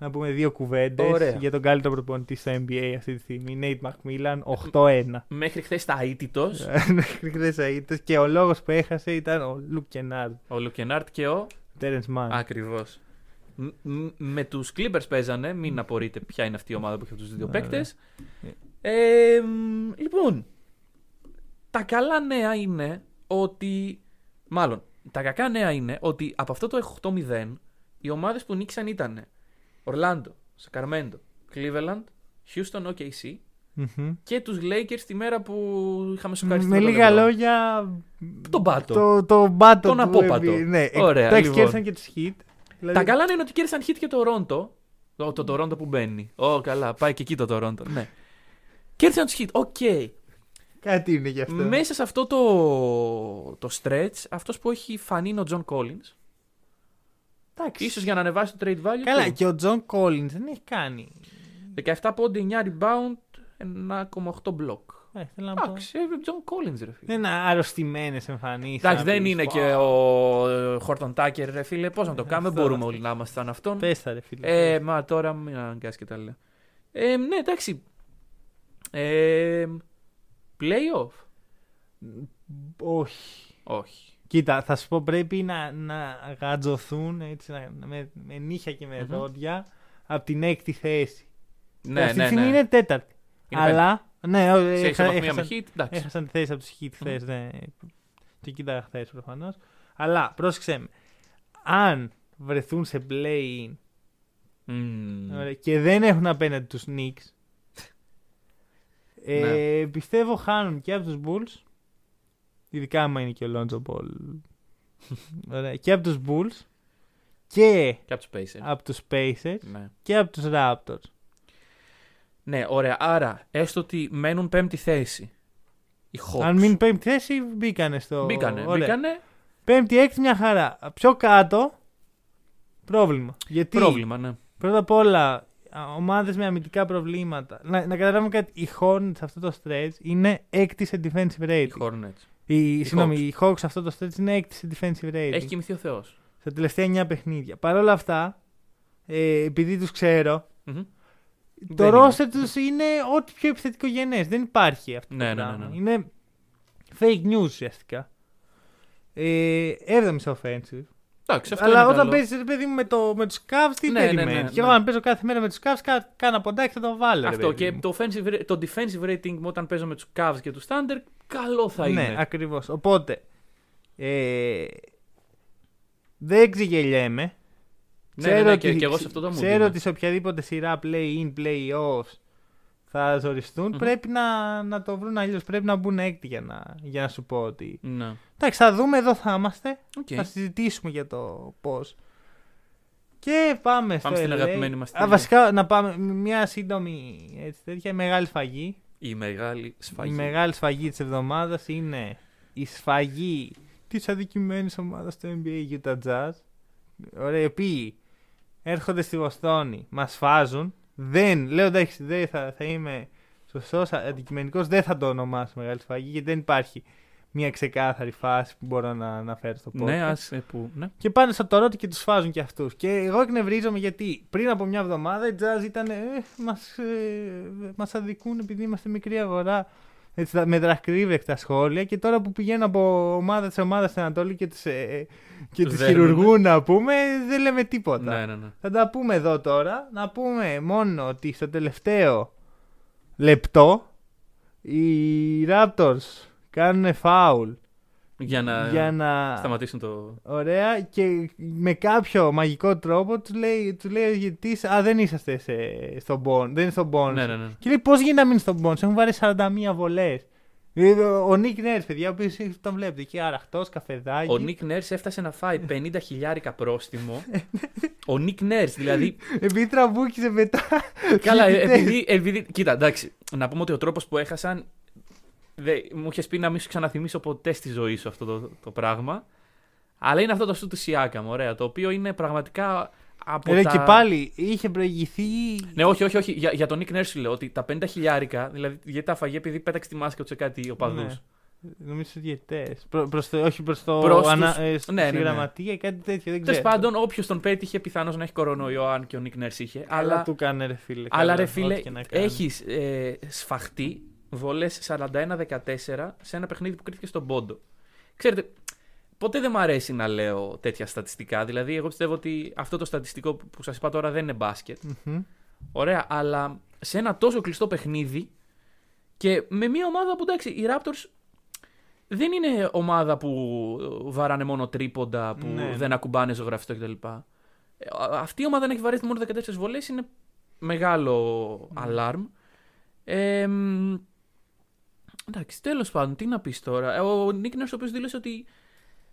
Να πούμε δύο κουβέντες Ωραία. για τον καλύτερο προπονητή στο NBA αυτή τη στιγμή. Nate McMillan, 8-1. Μέχρι χθες τα αίτητος, Μέχρι χθες αίτητος. και ο λόγος που έχασε ήταν ο Λουκ Κενάρντ. ο Λουκενάρτ και ο. Terence Mann. Ακριβώς. Με τους Clippers παίζανε, μην απορείτε ποια είναι αυτή η ομάδα που έχει αυτούς τους δύο Ωραία. παίκτες. Ε, μ, λοιπόν, τα καλά νέα είναι ότι. Μάλλον, τα κακά νέα είναι ότι από αυτό το 8-0 οι ομάδες που νίκησαν ήταν Ορλάντο, Σακαρμέντο, Cleveland, Houston, OKC Μμμ. και τους Lakers τη μέρα που είχαμε σοκαριστεί. Με τον λίγα LeBron. λόγια. Τον πάτο. Το, το πάτο Τον του απόπατο. NBA. Ναι, Ωραία, εντάξει, λοιπόν. κέρδισαν και τους Heat. Δηλαδή, Τα καλά είναι ότι κέρδισαν Heat και Toronto. Το, το Toronto που μπαίνει. Ω, καλά, πάει και εκεί το Toronto. Ναι. Κέρδισαν τους Heat. OK. Κάτι είναι γι' αυτό. Μέσα σε αυτό το, το stretch, αυτός που έχει φανεί είναι ο John Collins. Εντάξει. Ίσως για να ανεβάσει το trade value. Καλά, του. και ο John Collins δεν έχει κάνει. 17 πόντοι, 9 rebound, 1,8 block. Ε, θέλω να πω. Εντάξει, ε, John Collins, ρε φίλε. Δεν είναι αρρωστημένες εμφανίσεις. Εντάξει, δεν είναι και ο Horton-Tucker, ρε φίλε. Πώς να το κάνουμε, Αυτό, μπορούμε αυτό. όλοι να είμαστε σαν αυτόν. Πες τα, ρε φίλε. Ε, μα τώρα μην αναγκάσεις και τα λέω. Ε, ναι, εντάξει. Ε, playoff; Όχι. Όχι. Κοίτα, θα σου πω πρέπει να, να γατζωθούν έτσι, να, με, με νύχια και με Μμμ. δόντια από την έκτη θέση. Ναι, Αυτή τη ναι, στιγμή ναι. είναι τέταρτη. Είναι Αλλά. Ναι, ό, Σε έχα- ισοβαθμία με έχασαν, hit, εντάξει. έχασαν τη θέση από τους Hit χθες. Ναι. Το κοίταγα χθες προφανώς. Αλλά πρόσεξε με. Αν βρεθούν σε play-in Μμμ. Ωραία. Και δεν έχουν απέναντι τους Knicks. Ε, Πιστεύω χάνουν και από τους Bulls. Ειδικά άμα είναι και ο Lonzo Ball. Ωραία. Και από τους Bulls. Και Και από τους Pacers. από τους Pacers. Ναι. Και από τους Raptors. ναι, ωραία. Άρα, έστω ότι μένουν πέμπτη θέση. Οι Hawks. Αν μείνει πέμπτη θέση, μπήκανε στο. Μπήκανε. Ωραία. Μπήκανε. Πέμπτη, έκτη, μια χαρά. Πιο κάτω, πρόβλημα. Γιατί Πρόβλημα, ναι. πρώτα απ' όλα, ομάδες με αμυντικά προβλήματα. Να, να καταλάβουμε κάτι. Οι Hornets σε αυτό το stretch είναι έκτη σε defensive rating. Οι Hornets. Οι, συγγνώμη, Hawks. οι Hawks σε αυτό το stretch είναι έκτη σε defensive rating. Έχει κοιμηθεί ο Θεός. Στα τελευταία 9 παιχνίδια. Παρ' όλα αυτά, ε, επειδή τους ξέρω, το Δεν roster τους είναι ό,τι πιο επιθετικό γενέ. Δεν υπάρχει αυτό Ναι, το ναι, ναι, πράγμα. ναι. Είναι fake news ουσιαστικά. Ε, 7η σε offensive. Εντάξει, αυτό Αλλά είναι όταν καλό. παίζεις ρε παιδί μου με, το, με τους Cavs, τι Ναι, ναι, περιμένει. ναι, Και εγώ ναι. αν παίζω κάθε μέρα με τους Cavs, κα, κάνα ποντάκι θα το βάλω. ρε Αυτό παιδί και μου. το, offensive, ra- το defensive rating μου όταν παίζω με τους Cavs και τους Thunder, καλό θα Ναι, είναι. ακριβώς. Οπότε, ε, δεν ξεγελιέμαι. Ναι, ναι, ναι, και, και εγώ σε αυτό το mood ξέρω είμαι. ότι σε οποιαδήποτε σειρά play-in, play-offs θα ζοριστούν. Μμμ. Πρέπει να, να το βρουν αλλιώς. Πρέπει να μπουν έκτη για να, για να σου πω ότι. Ναι. Εντάξει, θα δούμε, εδώ θα είμαστε. Οκ. Θα συζητήσουμε για το πώς. Και πάμε, Πάμε στο στην LA. αγαπημένη μας Α, ταινία. βασικά, να πάμε μια σύντομη έτσι, τέτοια μεγάλη σφαγή. Η μεγάλη σφαγή. Η μεγάλη σφαγή της εβδομάδας είναι η σφαγή της αδικημένης ομάδας του NBA Utah Jazz. Ωραία, οι οποίοι έρχονται στη Βοστόνη, μας φάζουν. Δεν, λέω εντάξει, δεν θα, θα είμαι σωστός, αντικειμενικός, δεν θα το ονομάσω μεγάλη σφαγή γιατί δεν υπάρχει μια ξεκάθαρη φάση που μπορώ να αναφέρω στο podcast. Ναι, ας, ε, που, ναι. Και πάνε στο Toronto και τους φάζουν και αυτούς. Και εγώ εκνευρίζομαι γιατί πριν από μια εβδομάδα οι Jazz ήταν. Ε, μας, ε, μας αδικούν επειδή είμαστε μικρή αγορά. Έτσι, τα- με δρακρύβεκτα σχόλια και τώρα που πηγαίνουν από ομάδα σε ομάδα στην Ανατολή και τους, ε, και Τους τους δέρνουνε. χειρουργούν να πούμε, δεν λέμε τίποτα. ναι, ναι, ναι. Θα τα πούμε εδώ τώρα. Να πούμε μόνο ότι στο τελευταίο λεπτό οι Raptors κάνουν φάουλ Για να, για να σταματήσουν το... Ωραία και με κάποιο μαγικό τρόπο τους λέει, τους λέει ο ηγετής, Α, δεν είσαστε σε, στον Μπον, δεν είναι στον Μπον. Ναι, ναι, ναι. Και λέει, Πώς γίνεται να μείνεις στον Μπον, έχουν βάλει 41 βολές. Ο Νίκ Νέρ, παιδιά, ο οποίος τον βλέπετε εκεί αραχτός, καφεδάκι. Ο Νίκ Νέρς έφτασε να φάει 50 χιλιάρικα πρόστιμο. ο Νίκ Νέρς, δηλαδή. Επειδή τραμπούκισε μετά. καλά, ε, διαιτητές. επειδή, επειδή. Κοίτα, εντάξει. Να πούμε ότι ο τρόπος που έχασαν. Δε, μου είχες πει να μην σου ξαναθυμίσω ποτέ στη ζωή σου αυτό το, το πράγμα. Αλλά είναι αυτό το σου του Σιάκαμ, ωραία. Το οποίο είναι πραγματικά από Ρε, τα... και πάλι είχε προηγηθεί. Ναι, όχι, όχι, όχι. Για, για τον Νίκ Νέρς σου λέω ότι τα 50 χιλιάρικα, δηλαδή γιατί τα φαγέ επειδή πέταξε τη μάσκα του σε κάτι οπαδού. Ναι. Νομίζω στου διαιτητέ. Προ, προς το, όχι προς το. Προς τους- ανα, ε, στη Ναι, ναι, ναι. γραμματεία ή κάτι τέτοιο. Δεν Τέλος ξέρω. πάντων, όποιος τον πέτυχε πιθανώς να έχει κορονοϊό, αν και ο Νίκ Νέρς είχε. Αλλά Αλλά, του κάνε ρε φίλε. αλλά καλά, ρε ό,τι φίλε, και να κάνει. έχεις ε, σφαχτεί βολές 41-14 σε ένα παιχνίδι που κρίθηκε στον Πόντο. Ξέρετε, ποτέ δεν μου αρέσει να λέω τέτοια στατιστικά. Δηλαδή, εγώ πιστεύω ότι αυτό το στατιστικό που σας είπα τώρα δεν είναι μπάσκετ. Μμμ. Ωραία, αλλά σε ένα τόσο κλειστό παιχνίδι και με μια ομάδα που εντάξει, οι Raptors δεν είναι ομάδα που βαράνε μόνο τρίποντα, που Ναι, ναι. δεν ακουμπάνε ζωγραφιστό κτλ. Ε, Αυτή η ομάδα να έχει βαρέσει μόνο 14 βολές είναι μεγάλο Ναι. αλάρμ. Ε, μ, εντάξει, τέλος πάντων, τι να πεις τώρα. Ε, Ο Νίκ Νέρς ο οποίος δήλωσε ότι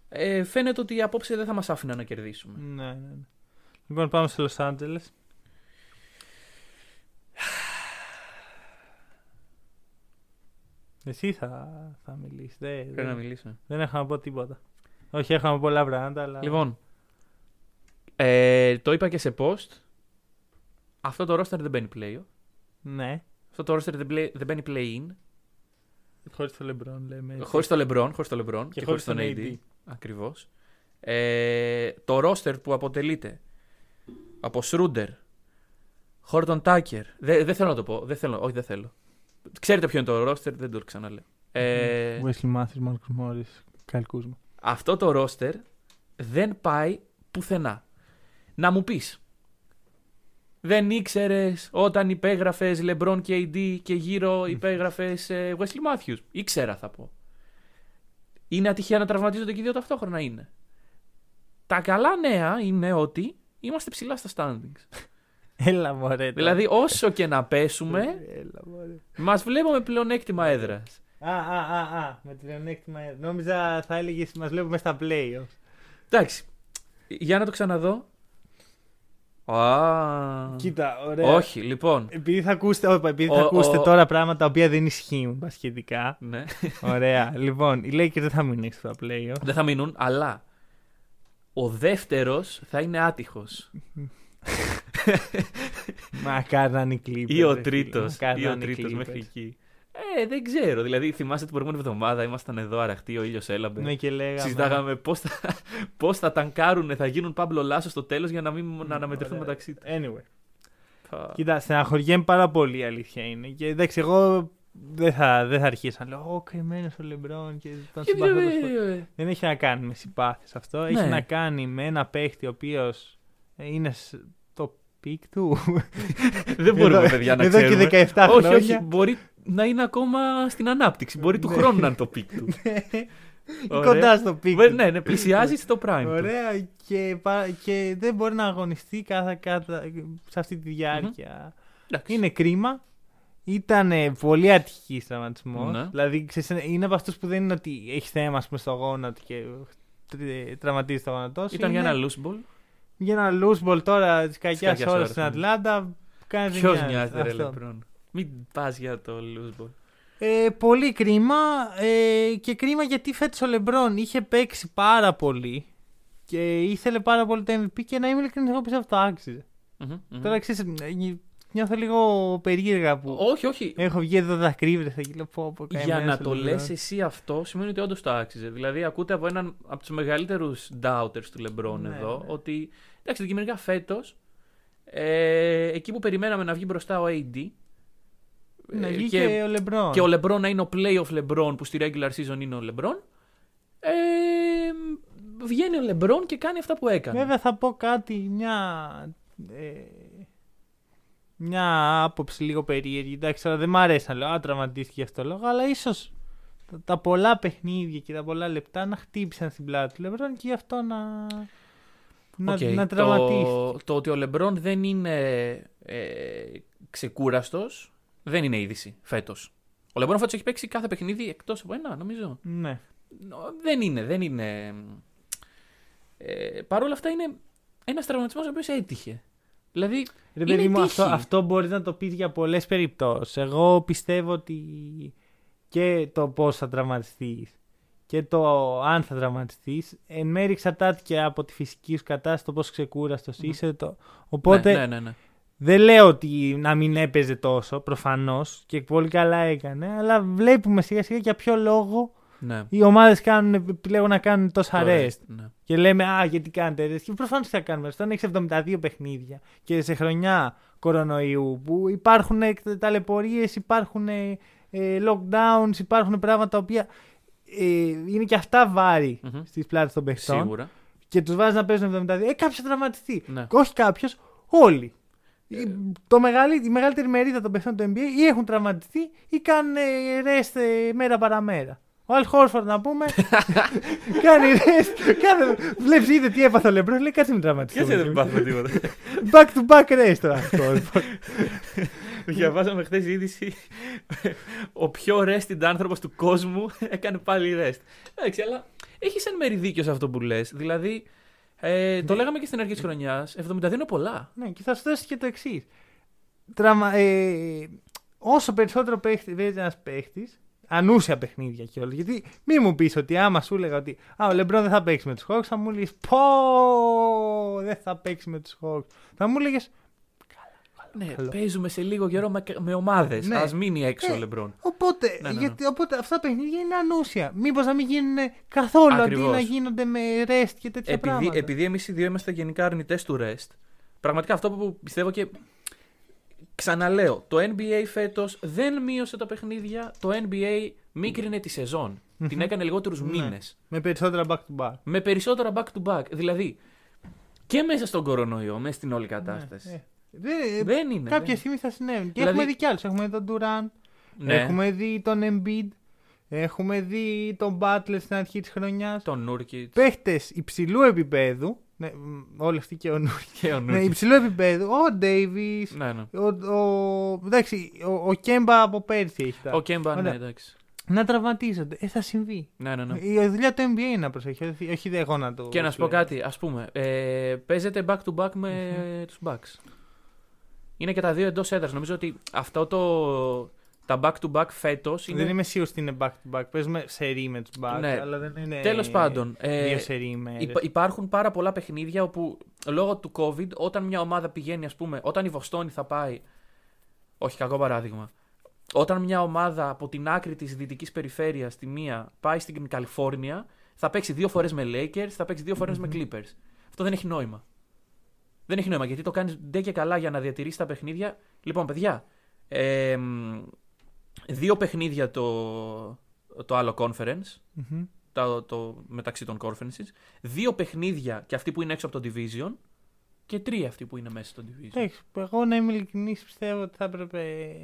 ε, φαίνεται ότι απόψε δεν θα μας άφηνε να κερδίσουμε. Ναι, ναι, ναι. Λοιπόν, πάμε στο Los Angeles. Εσύ θα, θα μιλήσεις. Δεν, Πρέπει να δεν, μιλήσω. δεν έχω να πω τίποτα. Όχι, έχω να πω πολλά πράγματα, αλλά. Λοιπόν, ε, το είπα και σε post. Αυτό το roster δεν μπαίνει play. Ναι. Αυτό το roster δεν, play, δεν μπαίνει play-in. Χωρίς το LeBron, λέμε. έτσι. Χωρίς το LeBron, χωρίς το LeBron και, χωρίς τον AD. Ακριβώς. Ε, το roster που αποτελείται από Σρούντερ, Χόρτον Τάκερ. Δεν δεν θέλω να το πω. Δεν θέλω, όχι, δεν θέλω. Ξέρετε ποιο είναι το roster, δεν το ξαναλέω. Ε, Wesley Matthews, Marcus Morris, Kyle Kuzma. αυτό το roster δεν πάει πουθενά. Να μου πεις, δεν ήξερες όταν υπέγραφες LeBron και AD και γύρω υπέγραφες Wesley Matthews. Ήξερα, θα πω. Είναι ατυχαία να τραυματίζονται και οι δύο ταυτόχρονα είναι. Τα καλά νέα είναι ότι είμαστε ψηλά στα standings. Έλα μωρέ. τώρα. δηλαδή, όσο και να πέσουμε, Έλα μωρέ. μας βλέπουμε πλεονέκτημα έδρας. Α, α, α, α, με πλεονέκτημα. ε, Νόμιζα θα έλεγες μας βλέπουμε στα playoffs. Εντάξει. Για να το ξαναδώ. Α, Κοίτα, ωραία. όχι, λοιπόν. Επειδή θα ακούσετε, όχι, επειδή Ο- θα ακούσετε ο- τώρα πράγματα τα οποία δεν ισχύουν πασχετικά. Ναι. Ωραία. λοιπόν, οι Lakers δεν θα μείνουν έξω στα playoffs. Δεν θα μείνουν, αλλά ο δεύτερος θα είναι άτυχος. Μακάρι να είναι οι Clippers. Ή ο ρε φίλε. τρίτος. Μακάρι Ή να ο είναι οι τρίτος Clippers. μέχρι εκεί. Ε, δεν ξέρω. Δηλαδή, θυμάστε την προηγούμενη εβδομάδα ήμασταν εδώ αραχτοί, ο ήλιος έλαμπε. Ναι, και λέγαμε. Συζητάγαμε πώς θα, πώς θα τανκάρουν, θα γίνουν Pablo Laso στο τέλος για να μην να αναμετρηθούν Ωραία. μεταξύ τους. Anyway. Κοίτα, στεναχωριέμαι πάρα πολύ η αλήθεια είναι. Και εντάξει, εγώ δεν θα, δεν θα αρχίσω να λέω Ω, καημένο ο Λεμπρόν και τον συμπαθώ τόσο πολύ». Δεν έχει να κάνει με συμπάθειες αυτό. Έχει Ναι. να κάνει με ένα παίχτη ο οποίος είναι στο peak του. Δεν μπορούμε, Εδώ- παιδιά, να εδώ και ξέρουμε. 17 όχι, χρόνια. όχι. Μπορεί να είναι ακόμα στην ανάπτυξη. Μπορεί του Ναι. χρόνου να είναι το peak του. Ωραία. Κοντά στο peak. Βε- Ναι, ναι, πλησιάζει στο prime. του. Ωραία και, πα- και δεν μπορεί να αγωνιστεί κάθε, κάθε, σε αυτή τη διάρκεια. Εντάξει. Είναι κρίμα. Ήταν πολύ ατυχής τραυματισμός. Ναι. Δηλαδή, ξέρεις, είναι από αυτούς που δεν είναι ότι έχει θέμα ας πούμε, στο γόνατο και τρι- τραυματίζεις το γόνατό σου. Ήταν για Είναι ένα loose ball. για ένα loose ball τώρα της κακιάς κακιάς ώρα ώρας, στην ναι. Ατλάντα. Κάνει δεν Ποιο νοιάζει. νοιάζεται, ρε Αυτό. Λεμπρόν; Μην πας για το loose ball. Ε, πολύ κρίμα ε, και κρίμα γιατί φέτος ο Λεμπρόν είχε παίξει πάρα πολύ και ήθελε πάρα πολύ το MVP και να είμαι ειλικρινής εγώ πιστεύω αυτό άξιζε. Μμμ, μμμ. Τώρα ξέρεις, νι- νιώθω λίγο περίεργα που Όχι, όχι. έχω βγει εδώ δακρύβρες εκεί λέω πω πω Για καημένος να ο το Λεμπρόν. λες εσύ αυτό σημαίνει ότι όντως το άξιζε. Δηλαδή, ακούτε από έναν από τους μεγαλύτερους doubters του LeBron Ναι, εδώ ναι. ότι. Εντάξει, αντικειμενικά φέτος, ε, εκεί που περιμέναμε να βγει μπροστά ο AD. Ναι, ε, βγήκε και, ο Λεμπρόν. και ο LeBron να είναι ο playoff LeBron που στη regular season είναι ο LeBron. Ε, βγαίνει ο LeBron και κάνει αυτά που έκανε. Βέβαια θα πω κάτι, μια, ε, μια άποψη λίγο περίεργη. Εντάξει, τώρα δεν μ' αρέσει να λέω, α, τραυματίστηκε αυτό το λόγο, αλλά ίσως τα, τα πολλά παιχνίδια και τα πολλά λεπτά να χτύπησαν στην πλάτη του Λεμπρόν και γι' αυτό να, να, ΟΚ, να τραυματίσει. Το, το ότι ο LeBron δεν είναι ε, ξεκούραστος δεν είναι είδηση φέτος. Ο LeBron φέτος έχει παίξει κάθε παιχνίδι εκτός από ένα, νομίζω. Ναι. Νο- Δεν είναι, δεν είναι. Ε, Παρ' όλα αυτά είναι ένας τραυματισμός ο οποίος έτυχε. Δηλαδή. Ρε είναι παιδί μου, τύχη. αυτό, αυτό μπορείς να το πεις για πολλές περιπτώσεις. Εγώ πιστεύω ότι και το πώς θα τραυματιστείς και το αν θα τραυματιστείς εν μέρει εξαρτάται και από τη φυσική σου κατάσταση, το πόσο ξεκούραστος είσαι. Το... Οπότε ναι, ναι, ναι, ναι. Δεν λέω ότι να μην έπαιζε τόσο, προφανώς και πολύ καλά έκανε, αλλά βλέπουμε σιγά σιγά για ποιο λόγο ναι. οι ομάδες επιλέγουν να κάνουν τόσα Το rest. rest, ναι. Και λέμε, Α, γιατί κάνετε rest. Και προφανώς θα κάνουμε rest. Όταν έχεις 72 παιχνίδια και σε χρονιά κορονοϊού που υπάρχουν ταλαιπωρίες, υπάρχουν ε, ε, lockdowns, υπάρχουν πράγματα τα οποία ε, είναι και αυτά βάρη Μμμ. στις πλάτες των παιχτών. Σίγουρα. Και τους βάζεις να παίζουν 72. Ε, κάποιος θα τραυματιστεί. Ναι. Και όχι κάποιος, όλοι. Η- Το μεγαλύ, η μεγαλύτερη μερίδα των παιχτών του NBA ή έχουν τραυματιστεί ή κάνουν ε, rest ε, μέρα παραμέρα. Ο Αλ Χόρφορντ να πούμε. κάνει rest. Κάθε... Βλέπεις, είδε τι έπαθε ο Λεμπρό. Λέει κάτσε με τραυματιστεί. πάθουμε τίποτα. Back to back rest τώρα αυτό. λοιπόν. Διαβάζαμε χθες είδηση. Ο πιο rested άνθρωπος του κόσμου έκανε πάλι rest. Εντάξει, αλλά έχεις εν μέρη δίκιο σε αυτό που λες. Δηλαδή, ε, το λέγαμε και στην αρχή της χρονιάς. 72 είναι πολλά. ναι, και θα σου δώσει και το εξής. Ε, όσο περισσότερο παίχτη, παίζει ένας παίχτης, ανούσια παιχνίδια κιόλας. Γιατί μη μου πεις ότι άμα σου έλεγα ότι Α, ο Λεμπρόν δεν θα παίξει με τους Hawks, θα μου λες Πω, δεν θα παίξει με τους Hawks. Θα μου έλεγες Ναι, Καλό. παίζουμε σε λίγο καιρό με, με ομάδες. Ναι. Α μείνει έξω ο Ε, Λεμπρόν. Οπότε, Ναι, ναι, ναι. γιατί, οπότε αυτά τα παιχνίδια είναι ανούσια. Μήπως να μην γίνουν καθόλου Ακριβώς. αντί να γίνονται με rest και τέτοια Επειδή, πράγματα. επειδή εμείς οι δύο είμαστε γενικά αρνητές του rest, πραγματικά αυτό που πιστεύω και. Ξαναλέω, το NBA φέτος δεν μείωσε τα παιχνίδια. Το NBA μίκρινε τη σεζόν. Την έκανε λιγότερους Ναι. μήνες. Με περισσότερα back to back. Με περισσότερα back to back. Δηλαδή, και μέσα στον κορονοϊό, μέσα στην όλη κατάσταση. Ε, δεν, Δεν είναι. κάποια δεν- στιγμή θα συνέβη. Και Δηλαδή- έχουμε δει κι άλλου. Έχουμε τον Durant, Ναι, έχουμε δει τον Embiid, έχουμε δει τον Butler στην αρχή της χρονιάς. τον Νούρκιτ Παίχτες υψηλού επίπεδου. Ναι, μ, όλοι αυτοί και ο Νούρκη. και ο Ναι, Νούρκιτ. υψηλού επίπεδου. Ο Davis. Ναι, ναι. Ο, ο, εντάξει, ο, ο Κέμπα από πέρσι έχει τα. Ο Κέμπα, ναι, Ωραία. εντάξει. Να τραυματίζονται. Ε, θα συμβεί. Ναι, ναι, ναι. Η δουλειά του NBA είναι να προσέχει. όχι- Όχι δε εγώ να το. Και να σου πω λέω. κάτι, ας πούμε, ε, παίζετε back to back με τους Bucks. Είναι και τα δύο εντός έδρας. Νομίζω ότι αυτό το. Τα back to back φέτος είναι. Δεν είμαι σίγουρος ότι είναι back to back. Παίζουμε σερή με του Bucks, Ναι. αλλά δεν είναι. Τέλος πάντων, ε, Δύο σερή με. Υπα- υπάρχουν πάρα πολλά παιχνίδια όπου λόγω του COVID, όταν μια ομάδα πηγαίνει, ας πούμε, όταν η Βοστόνη θα πάει. Όχι, κακό παράδειγμα. Όταν μια ομάδα από την άκρη της δυτικής περιφέρειας, τη μία, πάει στην Καλιφόρνια, θα παίξει δύο φορές με Lakers, θα παίξει δύο φορές με Clippers. Αυτό δεν έχει νόημα. Δεν έχει νόημα γιατί το κάνεις ντε και καλά για να διατηρήσεις τα παιχνίδια. Λοιπόν, παιδιά, ε, μ, δύο παιχνίδια το, το άλλο conference Μμμ. το, το, μεταξύ των conferences. Δύο παιχνίδια και αυτοί που είναι έξω από το division. Και τρία αυτοί που είναι μέσα στο division. Εντάξει, εγώ να είμαι ειλικρινής, πιστεύω ότι θα έπρεπε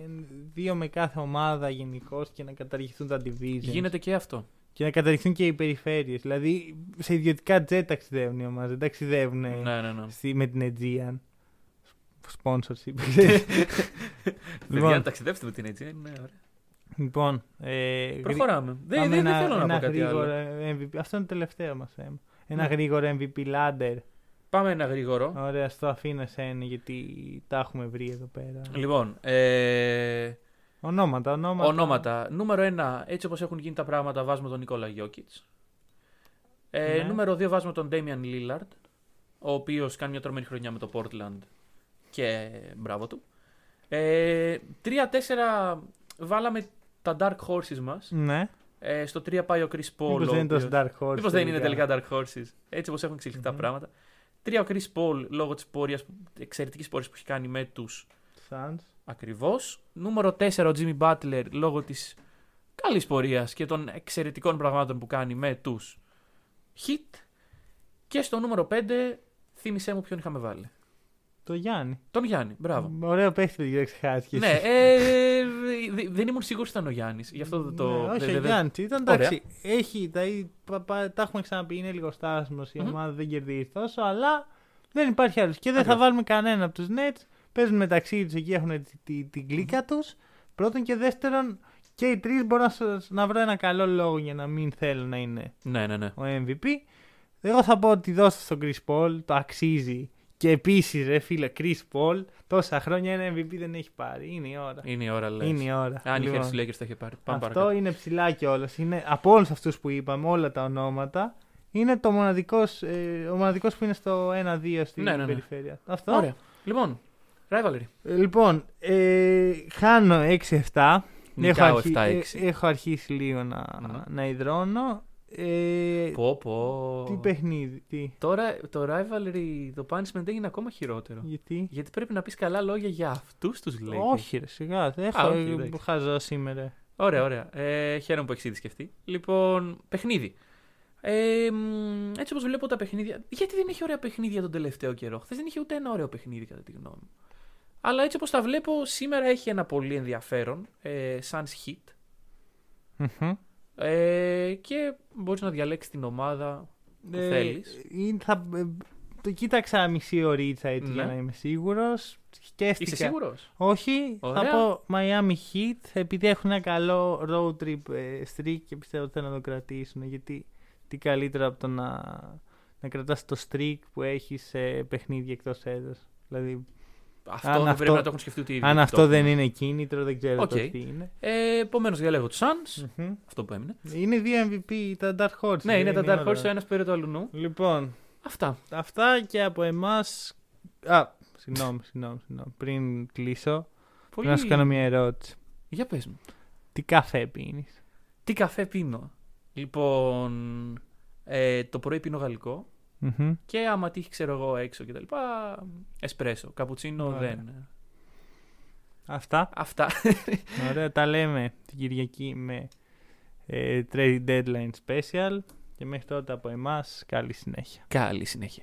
δύο με κάθε ομάδα γενικώς και να καταργηθούν τα divisions. Γίνεται και αυτό. Και να καταρριχθούν και οι περιφέρειες. Δηλαδή σε ιδιωτικά τζετ ταξιδεύουν οι ομάδες. Δεν ταξιδεύουν Ναι, ναι, ναι. στη- με την Aegean. Sponsorship. Παιδιά, να ταξιδέψετε με την έτσι. Ναι, ωραία. λοιπόν, ε, γρή- Προχωράμε. Δεν, πάμε δεν, δεν ένα- θέλω να ένα πω κάτι άλλο. γρήγορο MVP. Αυτό είναι το τελευταίο μας θέμα. Ένα Ναι. γρήγορο MVP ladder. Πάμε ένα γρήγορο. Ωραία, στο αφήνω εσένα γιατί τα έχουμε βρει εδώ πέρα. Λοιπόν, ε, Ονόματα, ονόματα. ονόματα. Νούμερο 1, έτσι όπως έχουν γίνει τα πράγματα, βάζουμε τον Νικόλα Γιώκητς. Ε, Ναι. Νούμερο 2 βάζουμε τον Damian Lillard, ο οποίος κάνει μια τρομερή χρονιά με το Portland και μπράβο του. Ε, 3-4 βάλαμε τα Dark Horses μας. Ναι. Ε, στο 3 πάει ο Chris Paul. Μήπως ο δεν είναι τόσο οποίος- Dark Horse. Μήπως δεν είναι τελικά Dark Horses. Έτσι όπως έχουν εξελιχθεί τα Μμμ. πράγματα. 3 ο Chris Paul λόγω της πορείας, εξαιρετικής πορείας που έχει κάνει με τους Suns. Ακριβώς. Νούμερο 4 ο Jimmy Butler λόγω της καλής πορείας και των εξαιρετικών πραγμάτων που κάνει με τους Hit. Και στο νούμερο 5 θύμισέ μου ποιον είχαμε βάλει. Το Γιάννη. Τον Γιάννη. Μπράβο. Ωραίο παίχτη δεν ξεχάσει. ναι, ε, δ- δεν ήμουν σίγουρος ότι ήταν ο Γιάννης. Γι' αυτό το... Ναι, όχι, δε- ο δε- δε- Γιάννη ήταν Ωραία. εντάξει. Έχει, τα, πα- πα- τα έχουμε ξαναπεί, είναι λίγο στάσιμος. Η Μμμ. ομάδα δεν κερδίζει τόσο, αλλά δεν υπάρχει άλλος. Και δεν θα Ακριβώς. βάλουμε κανένα από τους Nets. Παίζουν μεταξύ τους εκεί, έχουν τη- τη- την κλίκα τους. Πρώτον και δεύτερον, και οι τρεις μπορώ να, σας- να βρω ένα καλό λόγο για να μην θέλω να είναι Ναι, ναι, ναι. ο MVP. Εγώ θα πω ότι δώστε στον Chris Paul, το αξίζει. Και επίσης, ρε φίλε, Chris Paul, τόσα χρόνια ένα MVP δεν έχει πάρει. Είναι η ώρα. Είναι η ώρα, λες. Είναι η ώρα. Αν είχε Λοιπόν, έρθει Lakers θα είχε πάρει. Πάμε αυτό παρακάτω. είναι ψηλά κιόλας. Είναι από όλους αυτούς που είπαμε, όλα τα ονόματα. Είναι το μοναδικός, ε, ο μοναδικός που είναι στο 1-2 στην Ναι, ναι, ναι. περιφέρεια. Αυτό. Ωραία. Λοιπόν, Rivalry. Ε, Λοιπόν, ε, χάνω 6-7. Έχω, Νικάω αρχι- 7-6. ε, έχω αρχίσει λίγο να, Μμμ. να υδρώνω. Ε, Πω, πω. τι παιχνίδι, τι, Τώρα το rivalry, το punishment έγινε ακόμα χειρότερο. γιατί; Γιατί πρέπει να πεις καλά λόγια για αυτούς τους Lakers. Όχι, ρε, σιγά. Δεν έχω Α, όχι, ε, εντάξει. χαζό σήμερα. Ωραία, ωραία. Ε, χαίρομαι που έχεις ήδη σκεφτεί. Λοιπόν, παιχνίδι. Ε, μ, έτσι όπως βλέπω τα παιχνίδια. Γιατί δεν έχει ωραία παιχνίδια τον τελευταίο καιρό; Χθες δεν είχε ούτε ένα ωραίο παιχνίδι, κατά τη γνώμη μου. Αλλά έτσι όπως τα βλέπω, σήμερα έχει ένα πολύ ενδιαφέρον. Ε, Suns Hit. Μμμ. Ε, και μπορείς να διαλέξεις την ομάδα που Ε, θέλεις. είναι- θα, ε, το κοίταξα μισή ωρίτσα έτσι Ναι. για να είμαι σίγουρος. Σκέφτηκα. Είσαι σίγουρος; Όχι, Ωραία. θα πω Miami Heat επειδή έχουν ένα καλό road trip ε, streak και πιστεύω ότι θέλουν να το κρατήσουν. Γιατί τι καλύτερο από το να, να κρατάς το streak που έχεις σε παιχνίδια εκτός έδρας. Δηλαδή, Αυτό Αν δεν αυτό- πρέπει να το έχουν σκεφτεί ούτε οι ίδιοι. αν Το αυτό δεν έχουν. είναι κίνητρο, δεν ξέρω ΟΚ. το τι είναι. Ε, Επομένως, διαλέγω τους Suns. Μμμ. Αυτό που έμεινε. Είναι δύο MVP, τα Dark Horse. Ναι, είναι τα Dark όλα. Horse, ο ένας πήρε το αλλού. Λοιπόν, Αυτά. αυτά και από εμάς. Α, συγγνώμη, συγγνώμη, συγγνώμη. Πριν κλείσω, Πολύ... να σου κάνω μια ερώτηση. Για πες μου. Τι καφέ πίνεις; Τι καφέ πίνω; Λοιπόν, ε, το πρωί πίνω γαλλικό Μμμ. και άμα τύχει ξέρω εγώ έξω και τα λοιπά, εσπρέσο. Καπουτσίνο Ωραία. δεν. Αυτά. Αυτά. Ωραία, τα λέμε την Κυριακή με ε, Trade Deadline Special. Και μέχρι τότε από εμάς, καλή συνέχεια. Καλή συνέχεια.